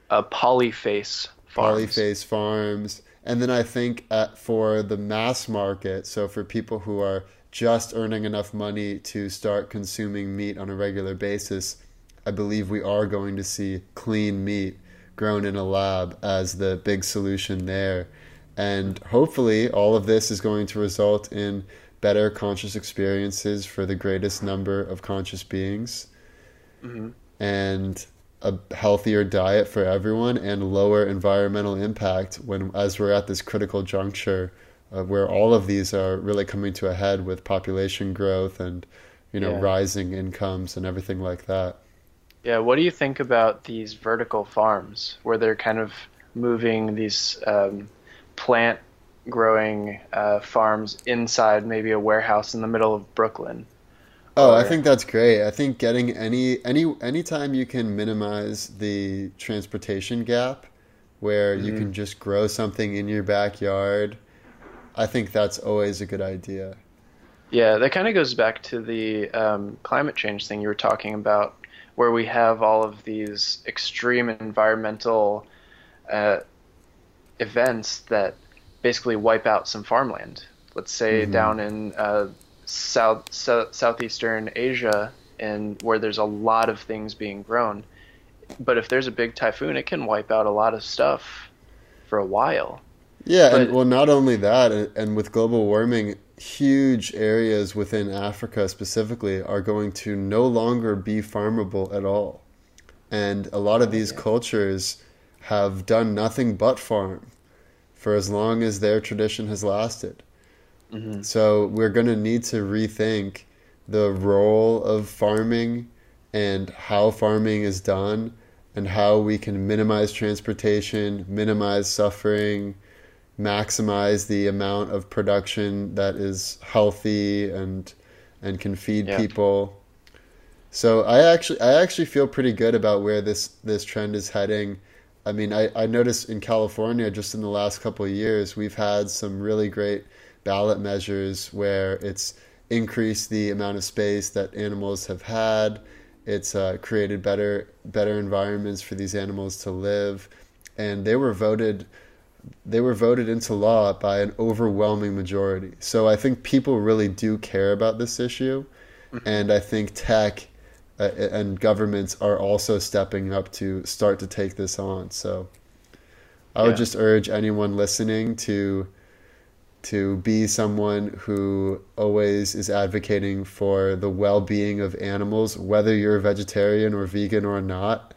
Uh, Polyface Farms. Polyface Farms. And then I think at, for the mass market, so for people who are just earning enough money to start consuming meat on a regular basis, I believe we are going to see clean meat grown in a lab as the big solution there. And hopefully, all of this is going to result in better conscious experiences for the greatest number of conscious beings mm-hmm. and a healthier diet for everyone and lower environmental impact when as we're at this critical juncture where all of these are really coming to a head with population growth and you know yeah. rising incomes and everything like that yeah, what do you think about these vertical farms where they're kind of moving these um, plant growing uh, farms inside maybe a warehouse in the middle of Brooklyn? Oh. I think that's great. I think getting any any anytime you can minimize the transportation gap, where mm-hmm. you can just grow something in your backyard, I think that's always a good idea. Yeah, that kind of goes back to the um, climate change thing you were talking about where we have all of these extreme environmental uh, events that basically wipe out some farmland. Let's say mm-hmm. down in uh, south, south southeastern Asia, and where there's a lot of things being grown. But if there's a big typhoon, it can wipe out a lot of stuff for a while. Yeah, but, and well, not only that, and with global warming, huge areas within Africa specifically are going to no longer be farmable at all. And a lot of these yeah. cultures have done nothing but farm for as long as their tradition has lasted. Mm-hmm. So we're going to need to rethink the role of farming and how farming is done and how we can minimize transportation, minimize suffering, maximize the amount of production that is healthy and and can feed yeah. people. So I actually I actually feel pretty good about where this this trend is heading. I mean, I, I noticed in California just in the last couple of years we've had some really great ballot measures where it's increased the amount of space that animals have had. It's uh, created better better environments for these animals to live, and they were voted they were voted into law by an overwhelming majority. So I think people really do care about this issue, mm-hmm. and I think tech uh, and governments are also stepping up to start to take this on. So I would just urge anyone listening to to be someone who always is advocating for the well-being of animals, whether you're a vegetarian or vegan or not.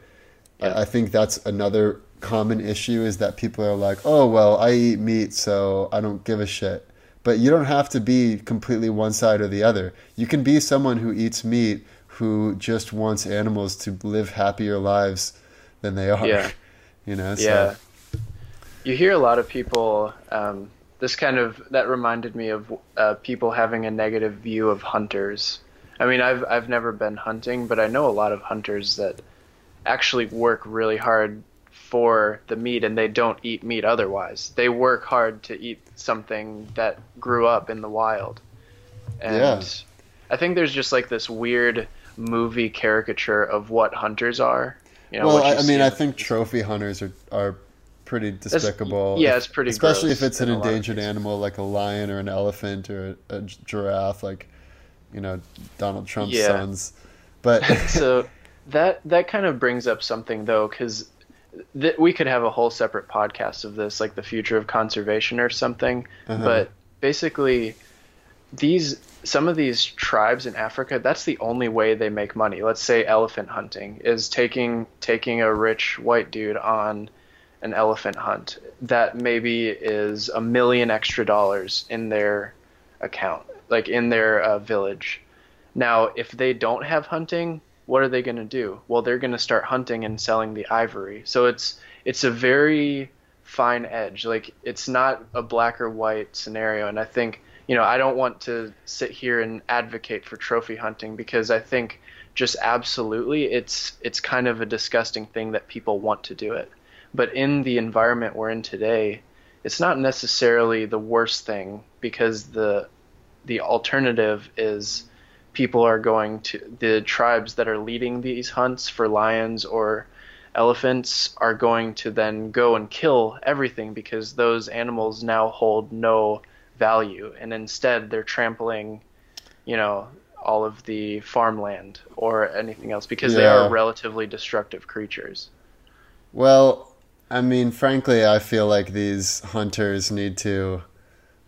Yeah. I, I think that's another common issue is that people are like, oh, well, I eat meat, so I don't give a shit. But you don't have to be completely one side or the other. You can be someone who eats meat who just wants animals to live happier lives than they are. Yeah. You know, so. Yeah. You hear a lot of people, um, this kind of, that reminded me of uh, people having a negative view of hunters. I mean, I've, I've never been hunting, but I know a lot of hunters that actually work really hard for the meat and they don't eat meat otherwise. They work hard to eat something that grew up in the wild. And Yeah. I think there's just like this weird movie caricature of what hunters are. You know, well, I, I mean, I think trophy hunters are are pretty despicable. yeah, it's pretty especially if it's an in a lot of endangered animal like a lion or an elephant or a, a giraffe, like you know Donald Trump's Yeah. sons. But so that that kind of brings up something though because th- we could have a whole separate podcast of this like the future of conservation or something Uh-huh. but basically these some of these tribes in Africa that's the only way they make money let's say elephant hunting is taking taking a rich white dude on an elephant hunt that maybe is a million extra dollars in their account like in their uh, village now, if they don't have hunting, what are they going to do? Well, they're going to start hunting and selling the ivory. So it's it's a very fine edge. Like it's not a black or white scenario. And I think you know I don't want to sit here and advocate for trophy hunting because I think just absolutely it's it's kind of a disgusting thing that people want to do it. But in the environment we're in today, it's not necessarily the worst thing because the the alternative is people are going to the tribes that are leading these hunts for lions or elephants are going to then go and kill everything because those animals now hold no value. And instead they're trampling you know all of the farmland or anything else because they are relatively destructive creatures. Well, I mean, frankly, I feel like these hunters need to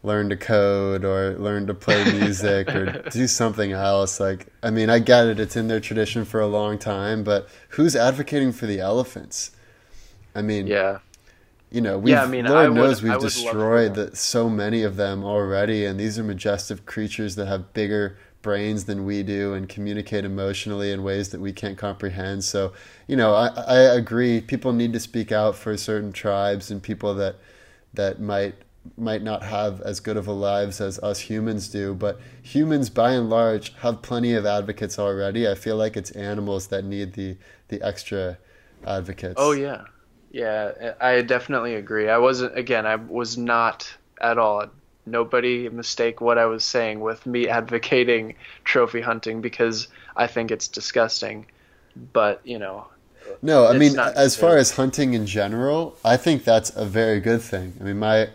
learn to code or learn to play music or do something else. Like, I mean, I get it; it's in their tradition for a long time, but who's advocating for the elephants? I mean, yeah you know, we've, Yeah, I mean, Lord I knows I we've destroyed the, so many of them already, and these are majestic creatures that have bigger brains than we do and communicate emotionally in ways that we can't comprehend. So, you know, I, I agree. People need to speak out for certain tribes and people that that might might not have as good of a lives as us humans do but humans by and large have plenty of advocates already i feel like it's animals that need the the extra advocates Oh yeah, yeah. I definitely agree. I wasn't again. I was not at all. Nobody mistake what I was saying with me advocating trophy hunting because I think it's disgusting. But you know, No, I mean, as far as hunting in general, I think that's a very good thing. I mean, my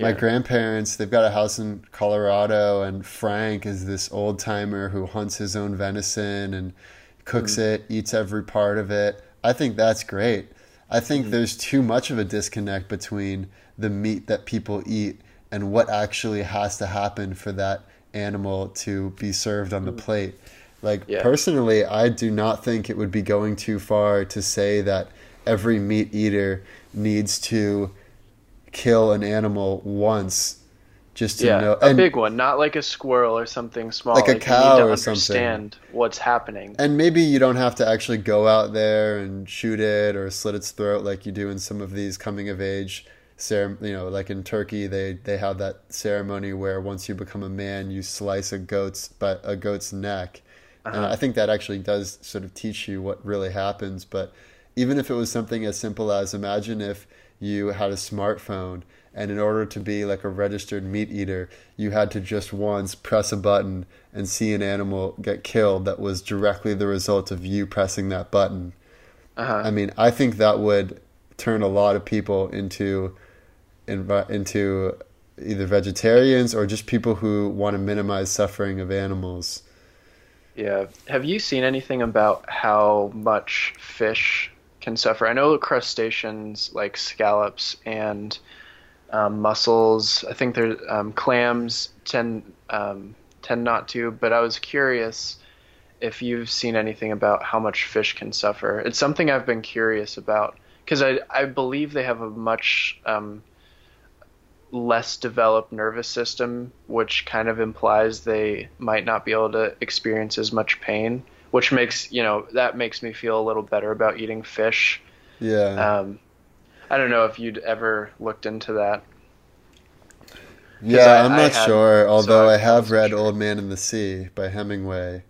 my grandparents, they've got a house in Colorado, and Frank is this old timer who hunts his own venison and cooks Mm. it, eats every part of it. I think that's great. I think Mm-hmm. there's too much of a disconnect between the meat that people eat and what actually has to happen for that animal to be served on the plate. Like Mm. Yeah. personally, I do not think it would be going too far to say that every meat eater needs to kill an animal once just to yeah, know. a And, big one, not like a squirrel or something small. Like a you cow need to or something. understand what's happening. and maybe you don't have to actually go out there and shoot it or slit its throat like you do in some of these coming of age ceremony. You know, like in Turkey, they they have that ceremony where once you become a man, you slice a goat's but a goat's neck. And Uh-huh. I think that actually does sort of teach you what really happens. But even if it was something as simple as imagine if you had a smartphone and in order to be like a registered meat eater, you had to just once press a button and see an animal get killed that was directly the result of you pressing that button. Uh-huh. I mean, I think that would turn a lot of people into into either vegetarians or just people who want to minimize suffering of animals. Yeah. Have you seen anything about how much fish can suffer? I know crustaceans like scallops and um, mussels. I think there um, clams tend um, tend not to. But I was curious if you've seen anything about how much fish can suffer. It's something I've been curious about because I I believe they have a much um, less developed nervous system, which kind of implies they might not be able to experience as much pain, which makes you know that makes me feel a little better about eating fish. Yeah. Um, I don't know if you'd ever looked into that. Yeah, I- I'm not had- sure. Although I I have read sure. Old Man and the Sea by Hemingway,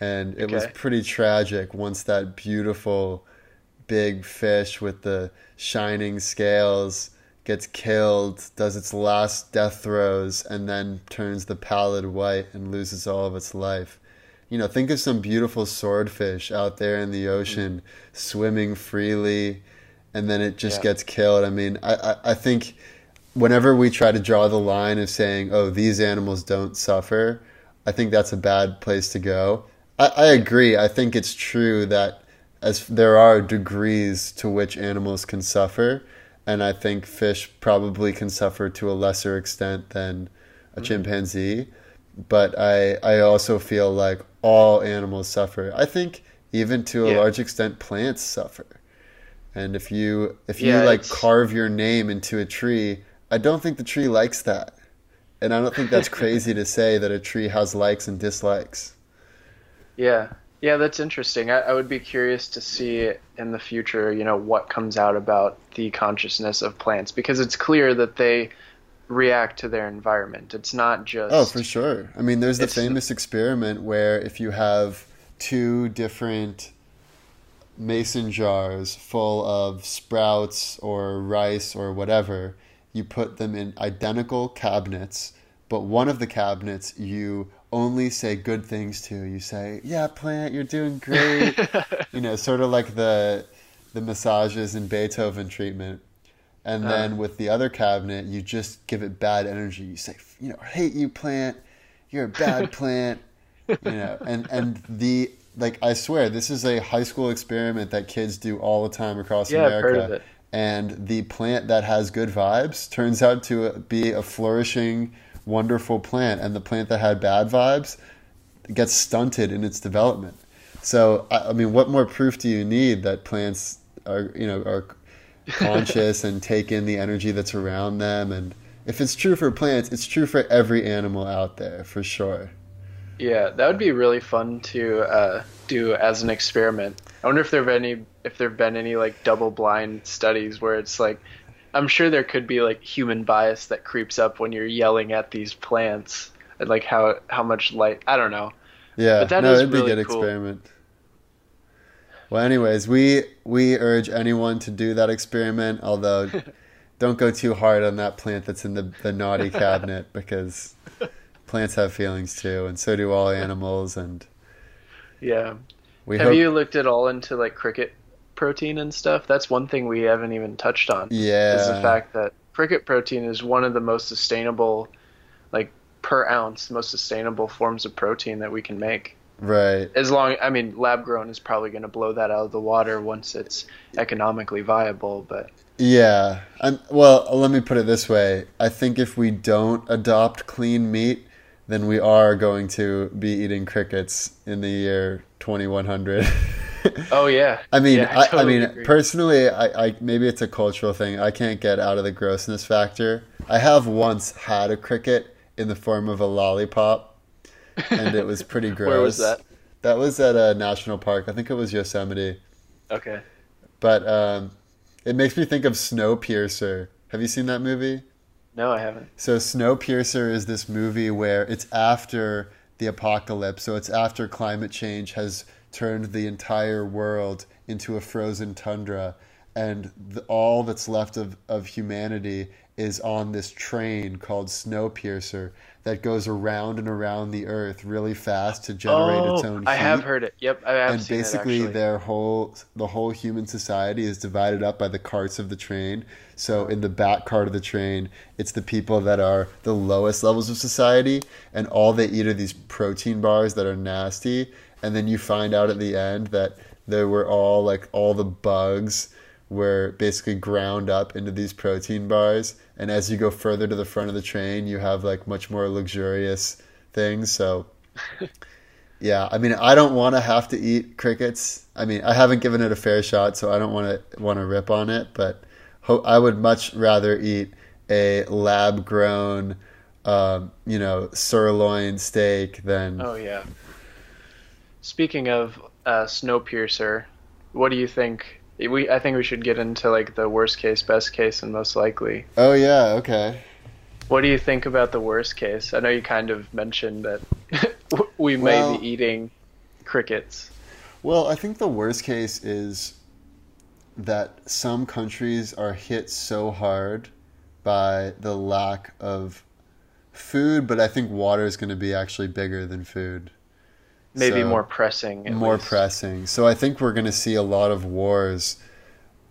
and it was pretty tragic once that beautiful big fish with the shining scales gets killed, does its last death throes, and then turns the pallid white and loses all of its life. You know, think of some beautiful swordfish out there in the ocean mm. swimming freely, and then it just yeah. gets killed. I mean, I, I, I think whenever we try to draw the line of saying, oh, these animals don't suffer, I think that's a bad place to go. I, I agree. I think it's true that as there are degrees to which animals can suffer, and I think fish probably can suffer to a lesser extent than a mm-hmm. chimpanzee. But I I also feel like all animals suffer. I think even to a yeah. large extent plants suffer. And if you if you yeah, like it's... carve your name into a tree, I don't think the tree likes that. And I don't think that's crazy to say that a tree has likes and dislikes. Yeah. Yeah, that's interesting. I, I, would be curious to see in the future, you know, what comes out about the consciousness of plants because it's clear that they react to their environment. It's not just Oh, for sure. I mean, there's the famous experiment where if you have two different mason jars full of sprouts or rice or whatever, you put them in identical cabinets, but one of the cabinets you only say good things to. You say, "Yeah, plant, you're doing great." you know, sort of like the the massages in Beethoven treatment. And then uh. with the other cabinet, you just give it bad energy. You say, "You know, I hate you, plant. You're a bad plant." you know, and and the like I swear this is a high school experiment that kids do all the time across yeah, America. I've heard of it. And the plant that has good vibes turns out to be a flourishing wonderful plant, and the plant that had bad vibes gets stunted in its development. So, I, I mean, what more proof do you need that plants are, you know, are conscious and take in the energy that's around them? And if it's true for plants, it's true for every animal out there, for sure. Yeah, that would be really fun to uh, do as an experiment. I wonder if there have any if there have been any like double blind studies where it's like I'm sure there could be like human bias that creeps up when you're yelling at these plants and like how how much light I don't know. Yeah, but that no, it'd really be a good cool. experiment. Well, anyways, we we urge anyone to do that experiment. Although, don't go too hard on that plant that's in the the naughty cabinet because plants have feelings too, and so do all animals. And yeah, we have hope... you looked at all into like cricket protein and stuff, that's one thing we haven't even touched on. Yeah. Is the fact that cricket protein is one of the most sustainable, like per ounce, most sustainable forms of protein that we can make. Right. As long, I mean, lab grown is probably going to blow that out of the water once it's economically viable, but. Yeah. I'm, well, let me put it this way. I think if we don't adopt clean meat, then we are going to be eating crickets in the year 2100. oh yeah. I mean, yeah, I, totally I, mean, agree. personally, I, I maybe it's a cultural thing. I can't get out of the grossness factor. I have once had a cricket in the form of a lollipop, and it was pretty gross. Where was that? That was at a national park. I think it was Yosemite. Okay. But um, it makes me think of Snowpiercer. Have you seen that movie? No, I haven't. So Snowpiercer is this movie where it's after the apocalypse. So it's after climate change has turned the entire world into a frozen tundra, and the, all that's left of, of humanity is on this train called Snowpiercer that goes around and around the Earth really fast to generate oh, its own heat. I have heard it. Yep, I have and seen basically it, their whole the whole human society is divided up by the carts of the train. So in the back cart of the train, it's the people that are the lowest levels of society, and all they eat are these protein bars that are nasty and then you find out at the end that they were all like all the bugs were basically ground up into these protein bars and as you go further to the front of the train you have like much more luxurious things so yeah i mean i don't want to have to eat crickets i mean i haven't given it a fair shot so i don't want to want to rip on it but ho- i would much rather eat a lab grown um, you know sirloin steak than oh yeah Speaking of uh, Snowpiercer, what do you think? We I think we should get into like the worst case, best case, and most likely. Oh yeah, okay. What do you think about the worst case? I know you kind of mentioned that we may well, be eating crickets. Well, I think the worst case is that some countries are hit so hard by the lack of food, but I think water is going to be actually bigger than food. Maybe So- more pressing. more least. pressing. So I think we're going to see a lot of wars,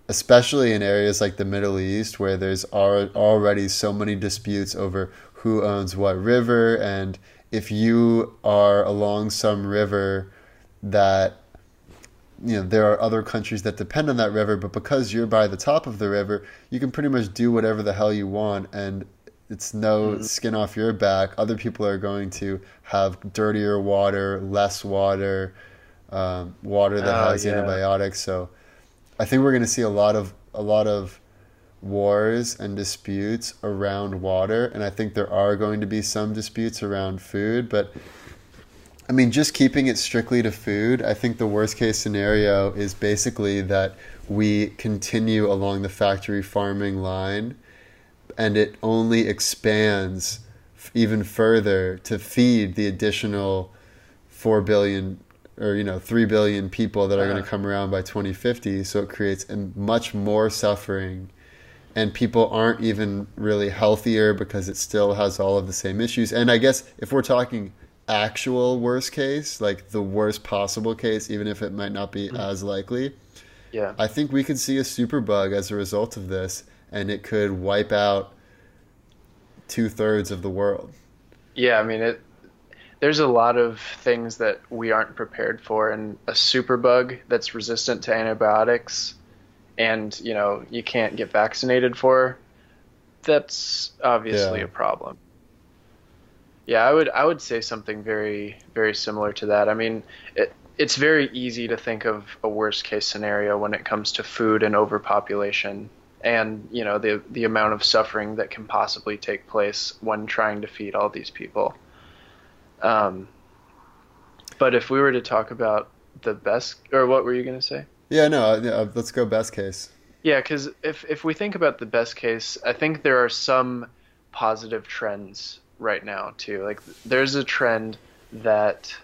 especially in areas like the Middle East, where there's al- already so many disputes over who owns what river, and if you are along some river that you know there are other countries that depend on that river but because you're by the top of the river you can pretty much do whatever the hell you want and it's no skin off your back. Other people are going to have dirtier water less water um, water that Oh, has yeah. antibiotics. So i think we're going to see a lot of a lot of wars and disputes around water and i think there are going to be some disputes around food but I mean, just keeping it strictly to food, I think the worst case scenario is basically that we continue along the factory farming line and it only expands f- even further to feed the additional 4 billion or you know 3 billion people that are going Uh-huh. to come around by 2050 so it creates a much more suffering and people aren't even really healthier because it still has all of the same issues. And I guess if we're talking actual worst case, like the worst possible case, even if it might not be as likely, Yeah. I think we could see a superbug as a result of this, and it could wipe out two thirds of the world. Yeah, I mean it. There's a lot of things that we aren't prepared for, and a superbug that's resistant to antibiotics, and you know you can't get vaccinated for. That's obviously Yeah. a problem. Yeah, I would I would say something very very similar to that. I mean, it, it's very easy to think of a worst case scenario when it comes to food and overpopulation and you know the the amount of suffering that can possibly take place when trying to feed all these people. Um, but if we were to talk about the best, or what were you going to say? Yeah, no, uh, yeah, let's go best case. Yeah, because if if we think about the best case, I think there are some positive trends right now too. Like there's a trend that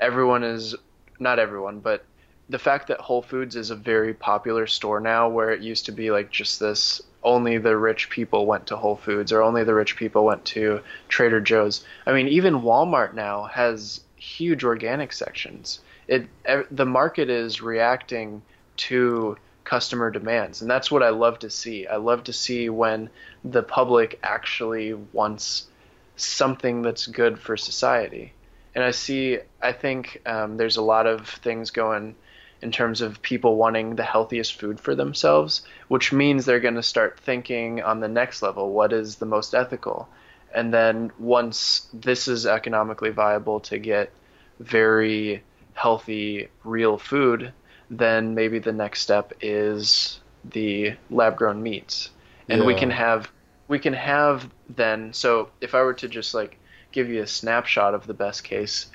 everyone is not everyone, but the fact that Whole Foods is a very popular store now, where it used to be like just this only the rich people went to Whole Foods or only the rich people went to Trader Joe's. I mean, even Walmart now has huge organic sections. It the market is reacting to customer demands, and that's what I love to see. I love to see when the public actually wants something that's good for society. And I see, I think um, there's a lot of things going in terms of people wanting the healthiest food for themselves, which means they're going to start thinking on the next level what is the most ethical? And then once this is economically viable to get very healthy, real food, then maybe the next step is the lab grown meats. And we can have we can have then so if I were to just like give you a snapshot of the best case,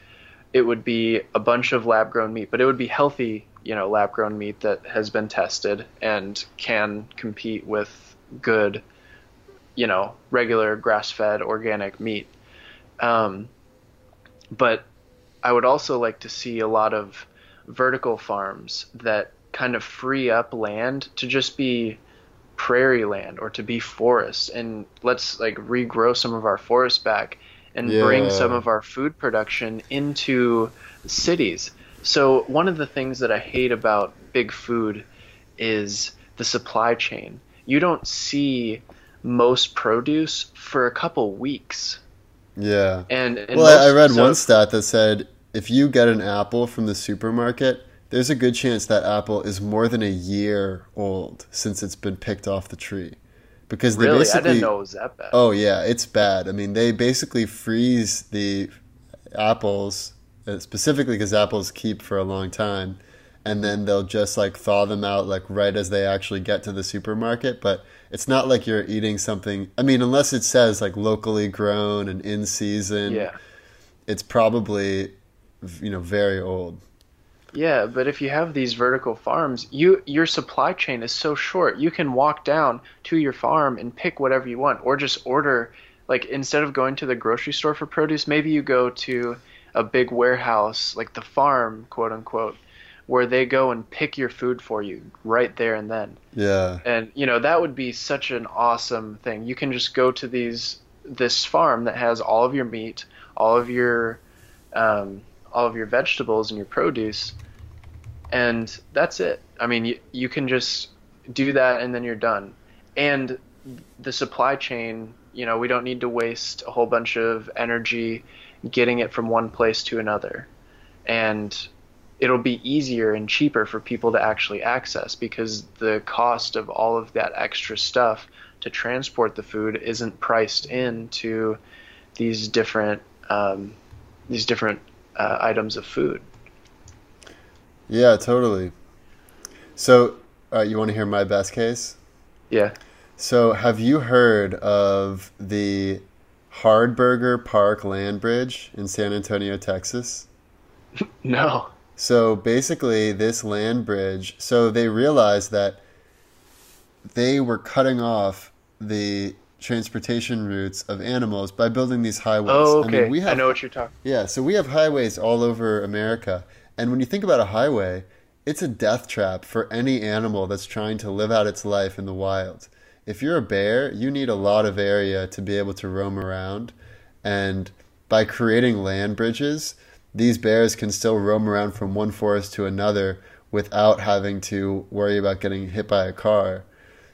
it would be a bunch of lab grown meat, but it would be healthy, you know, lab grown meat that has been tested and can compete with good, you know, regular grass fed organic meat. Um, but I would also like to see a lot of vertical farms that kind of free up land to just be prairie land or to be forests and let's like regrow some of our forests back and bring some of our food production into cities. So one of the things that I hate about big food is the supply chain. You don't see most produce for a couple weeks. Yeah. And, and Well, I, I read so- one stat that said if you get an apple from the supermarket, there's a good chance that apple is more than a year old since it's been picked off the tree. Because they Really, I basically didn't know it was that bad. Oh yeah, it's bad. I mean, they basically freeze the apples Uh, specifically because apples keep for a long time, and then they'll just like thaw them out like right as they actually get to the supermarket. But it's not like you're eating something. I mean, unless it says like locally grown and in season, Yeah. it's probably you know very old. Yeah, but if you have these vertical farms, you your supply chain is so short. You can walk down to your farm and pick whatever you want or just order like instead of going to the grocery store for produce, maybe you go to a big warehouse like the farm, quote unquote, where they go and pick your food for you right there and then. Yeah. And you know, that would be such an awesome thing. You can just go to these this farm that has all of your meat, all of your um, all of your vegetables and your produce, and that's it. I mean, you, you can just do that and then you're done. And the supply chain, you know, we don't need to waste a whole bunch of energy getting it from one place to another. And it'll be easier and cheaper for people to actually access because the cost of all of that extra stuff to transport the food isn't priced into these different um, these different uh, items of food. Yeah, totally. So, uh, you want to hear my best case? Yeah. So, have you heard of the Hardberger Park Land Bridge in San Antonio, Texas? No. So, basically, this land bridge, so they realized that they were cutting off the transportation routes of animals by building these highways. Oh, okay. I, mean, we have, I know what you're talking. Yeah, so we have highways all over America, and when you think about a highway, it's a death trap for any animal that's trying to live out its life in the wild. If you're a bear, you need a lot of area to be able to roam around, and by creating land bridges, these bears can still roam around from one forest to another without having to worry about getting hit by a car.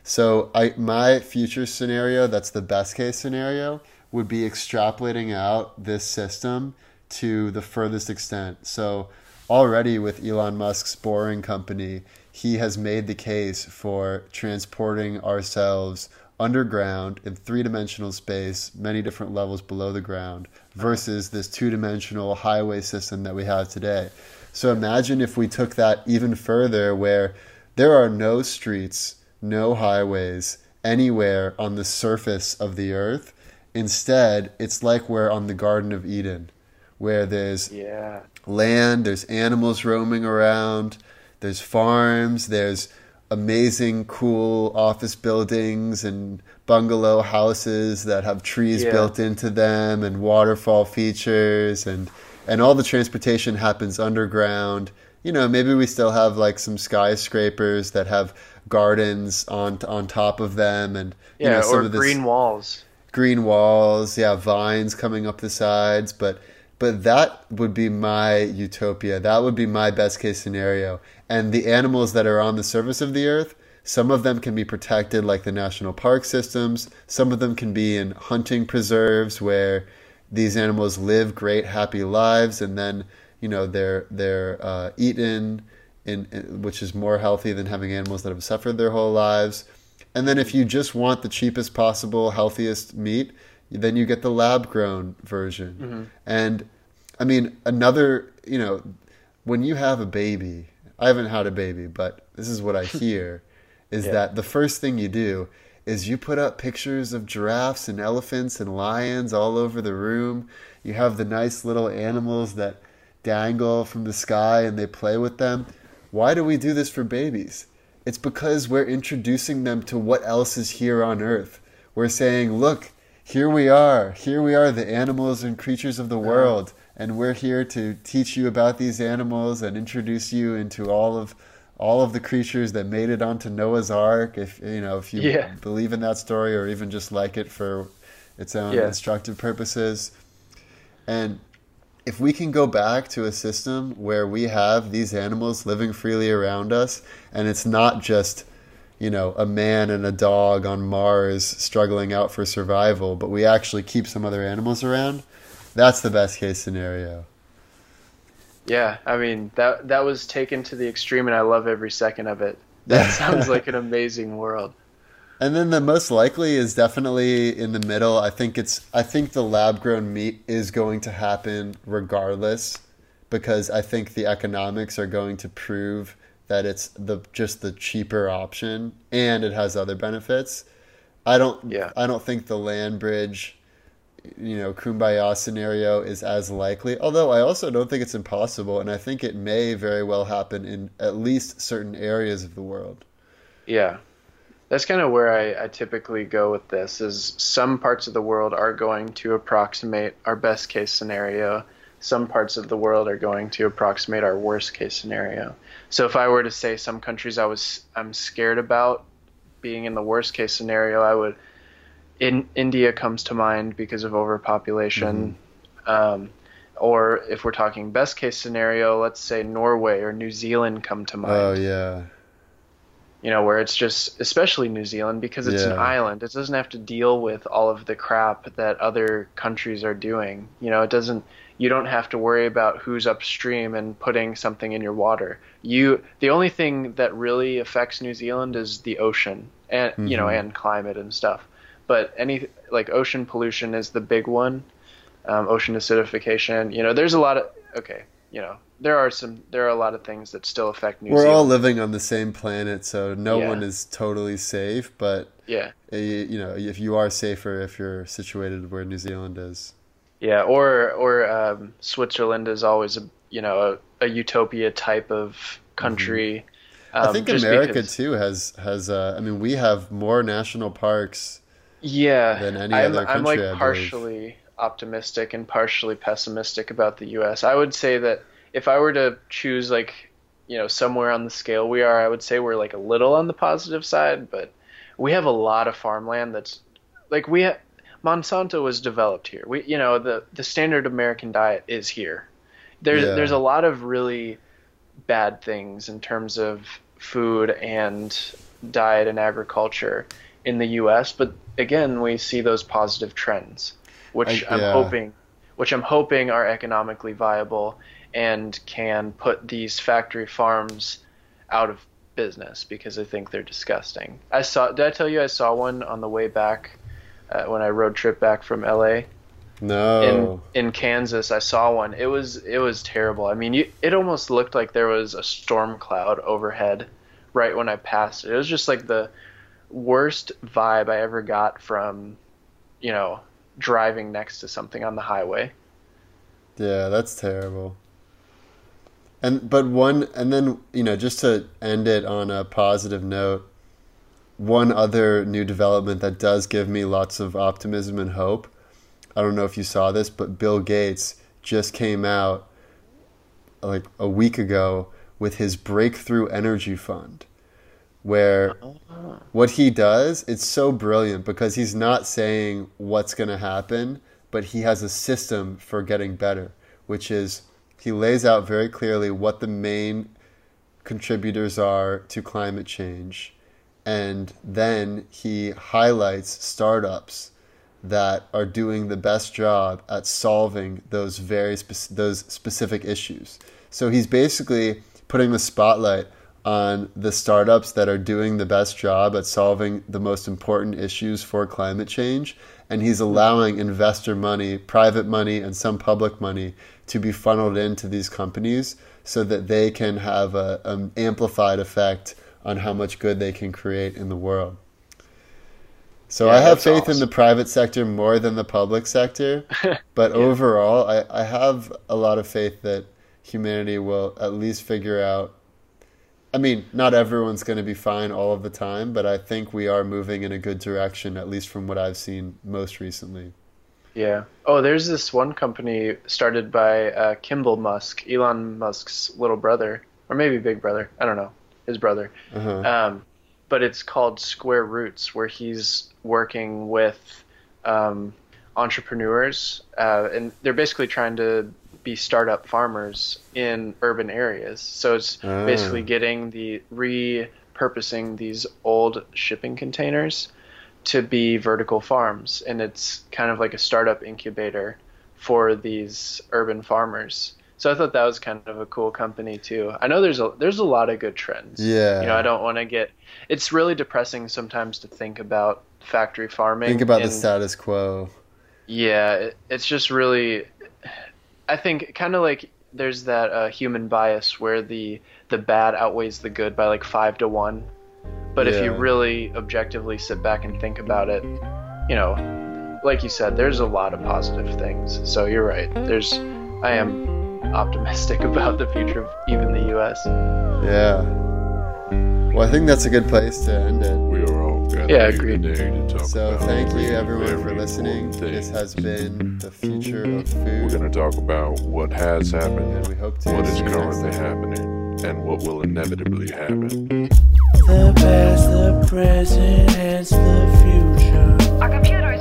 So I my future scenario, that's the best case scenario, would be extrapolating out this system to the furthest extent. So already with Elon Musk's Boring Company, he has made the case for transporting ourselves underground in three dimensional space, many different levels below the ground, versus this two dimensional highway system that we have today. So imagine if we took that even further, where there are no streets no highways anywhere on the surface of the earth. Instead, it's like we're on the Garden of Eden, where there's yeah. land, there's animals roaming around, there's farms, there's amazing, cool office buildings and bungalow houses that have trees yeah. built into them and waterfall features and and all the transportation happens underground. You know, maybe we still have like some skyscrapers that have gardens on on top of them, and yeah, you know, some or of this green walls. Green walls, yeah, vines coming up the sides, but but that would be my utopia. That would be my best case scenario. And the animals that are on the surface of the earth, some of them can be protected like the national park systems. Some of them can be in hunting preserves where these animals live great happy lives and then, you know, they're they're uh, eaten in, in, which is more healthy than having animals that have suffered their whole lives. And then if you just want the cheapest possible, healthiest meat, then you get the lab grown version. Mm-hmm. And I mean, another, you know, when you have a baby, I haven't had a baby, but this is what I hear is yeah. that the first thing you do is you put up pictures of giraffes and elephants and lions all over the room. You have the nice little animals that dangle from the sky and they play with them. Why do we do this for babies? It's because we're introducing them to what else is here on earth. We're saying, look, here we are. Here we are, the animals and creatures of the world. And we're here to teach you about these animals and introduce you into all of all of the creatures that made it onto Noah's Ark. If you know, if you yeah. believe in that story or even just like it for its own yeah. instructive purposes. And if we can go back to a system where we have these animals living freely around us and it's not just you know a man and a dog on mars struggling out for survival but we actually keep some other animals around? That's the best case scenario. Yeah i mean that that was taken to the extreme and i love every second of it. That sounds like an amazing world. And then the most likely is definitely in the middle. I think it's I think the lab grown meat is going to happen regardless because I think the economics are going to prove that it's the just the cheaper option and it has other benefits. I don't yeah. I don't think the land bridge you know kumbaya scenario is as likely although i also don't think it's impossible and i think it may very well happen in at least certain areas of the world yeah that's kind of where I, I, typically go with this is some parts of the world are going to approximate our best case scenario some parts of the world are going to approximate our worst case scenario. So if I were to say some countries I was I'm scared about being in the worst case scenario, I would in India comes to mind because of overpopulation. Mm-hmm. Um, or if we're talking best case scenario, let's say Norway or New Zealand come to mind. Oh yeah. You know, where it's just especially New Zealand because it's yeah. an island. It doesn't have to deal with all of the crap that other countries are doing. You know, it doesn't you don't have to worry about who's upstream and putting something in your water. You the only thing that really affects New Zealand is the ocean and mm-hmm. you know mm-hmm. and climate and stuff. But any like ocean pollution is the big one um, ocean acidification. You know, there's a lot of okay. You know, there are some there are a lot of things that still affect New Zealand. We're Zealand. all living on the same planet, so no yeah. one is totally safe. But yeah, you know, if you are safer if you're situated where New Zealand is. Yeah, or or um, Switzerland is always a you know a, a utopia type of country. Mm-hmm. Um, I think America because, too has has. Uh, I mean, we have more national parks. Yeah, than any I'm, other country. I'm like partially optimistic and partially pessimistic about the U.S. I would say that if I were to choose like you know somewhere on the scale we are, I would say we're like a little on the positive side, but we have a lot of farmland that's like we ha- Monsanto was developed here. We you know the the standard American diet is here. There's yeah. there's a lot of really bad things in terms of food and diet and agriculture in the U.S. But again, we see those positive trends which I, am yeah. hoping, which I'm hoping are economically viable and can put these factory farms out of business because I think they're disgusting. I saw. Did I tell you I saw one on the way back uh, when I road trip back from LA? No. In in Kansas, I saw one. It was it was terrible. I mean, you, it almost looked like there was a storm cloud overhead right when I passed it. It was just like the worst vibe I ever got from, you know, driving next to something on the highway. Yeah, that's terrible. And but one and then, you know, just to end it on a positive note, one other new development that does give me lots of optimism and hope. I don't know if you saw this, but Bill Gates just came out like a week ago with his breakthrough energy fund where what he does it's so brilliant because he's not saying what's going to happen but he has a system for getting better which is he lays out very clearly what the main contributors are to climate change and then he highlights startups that are doing the best job at solving those very spe- those specific issues so he's basically putting the spotlight on the startups that are doing the best job at solving the most important issues for climate change. And he's allowing investor money, private money, and some public money to be funneled into these companies so that they can have a, an amplified effect on how much good they can create in the world. So yeah, I have faith awesome. in the private sector more than the public sector, but yeah. overall, I, I have a lot of faith that humanity will at least figure out I mean, not everyone's going to be fine all of the time, but I think we are moving in a good direction, at least from what I've seen most recently. Yeah. Oh, there's this one company started by uh, Kimball Musk, Elon Musk's little brother, or maybe big brother. I don't know, his brother. Uh-huh. Um, but it's called Square Roots, where he's working with um, entrepreneurs, uh, and they're basically trying to be startup farmers in urban areas. So it's oh. basically getting the repurposing these old shipping containers to be vertical farms, and it's kind of like a startup incubator for these urban farmers. So I thought that was kind of a cool company too. I know there's a there's a lot of good trends. Yeah. You know, I don't want to get. It's really depressing sometimes to think about factory farming. Think about and, the status quo. Yeah, it, it's just really I think kind of like there's that uh, human bias where the the bad outweighs the good by like five to one. But yeah. if you really objectively sit back and think about it, you know, like you said, there's a lot of positive things. So you're right. There's, I am optimistic about the future of even the U.S. Yeah. Well, I think that's a good place to end it. We are all Yeah, agreed. So thank you everyone for listening. This has been the future of food. We're going to talk about what has happened, and we hope to what is see you next currently happening, and what will inevitably happen. The past, the present, and the future. Our computer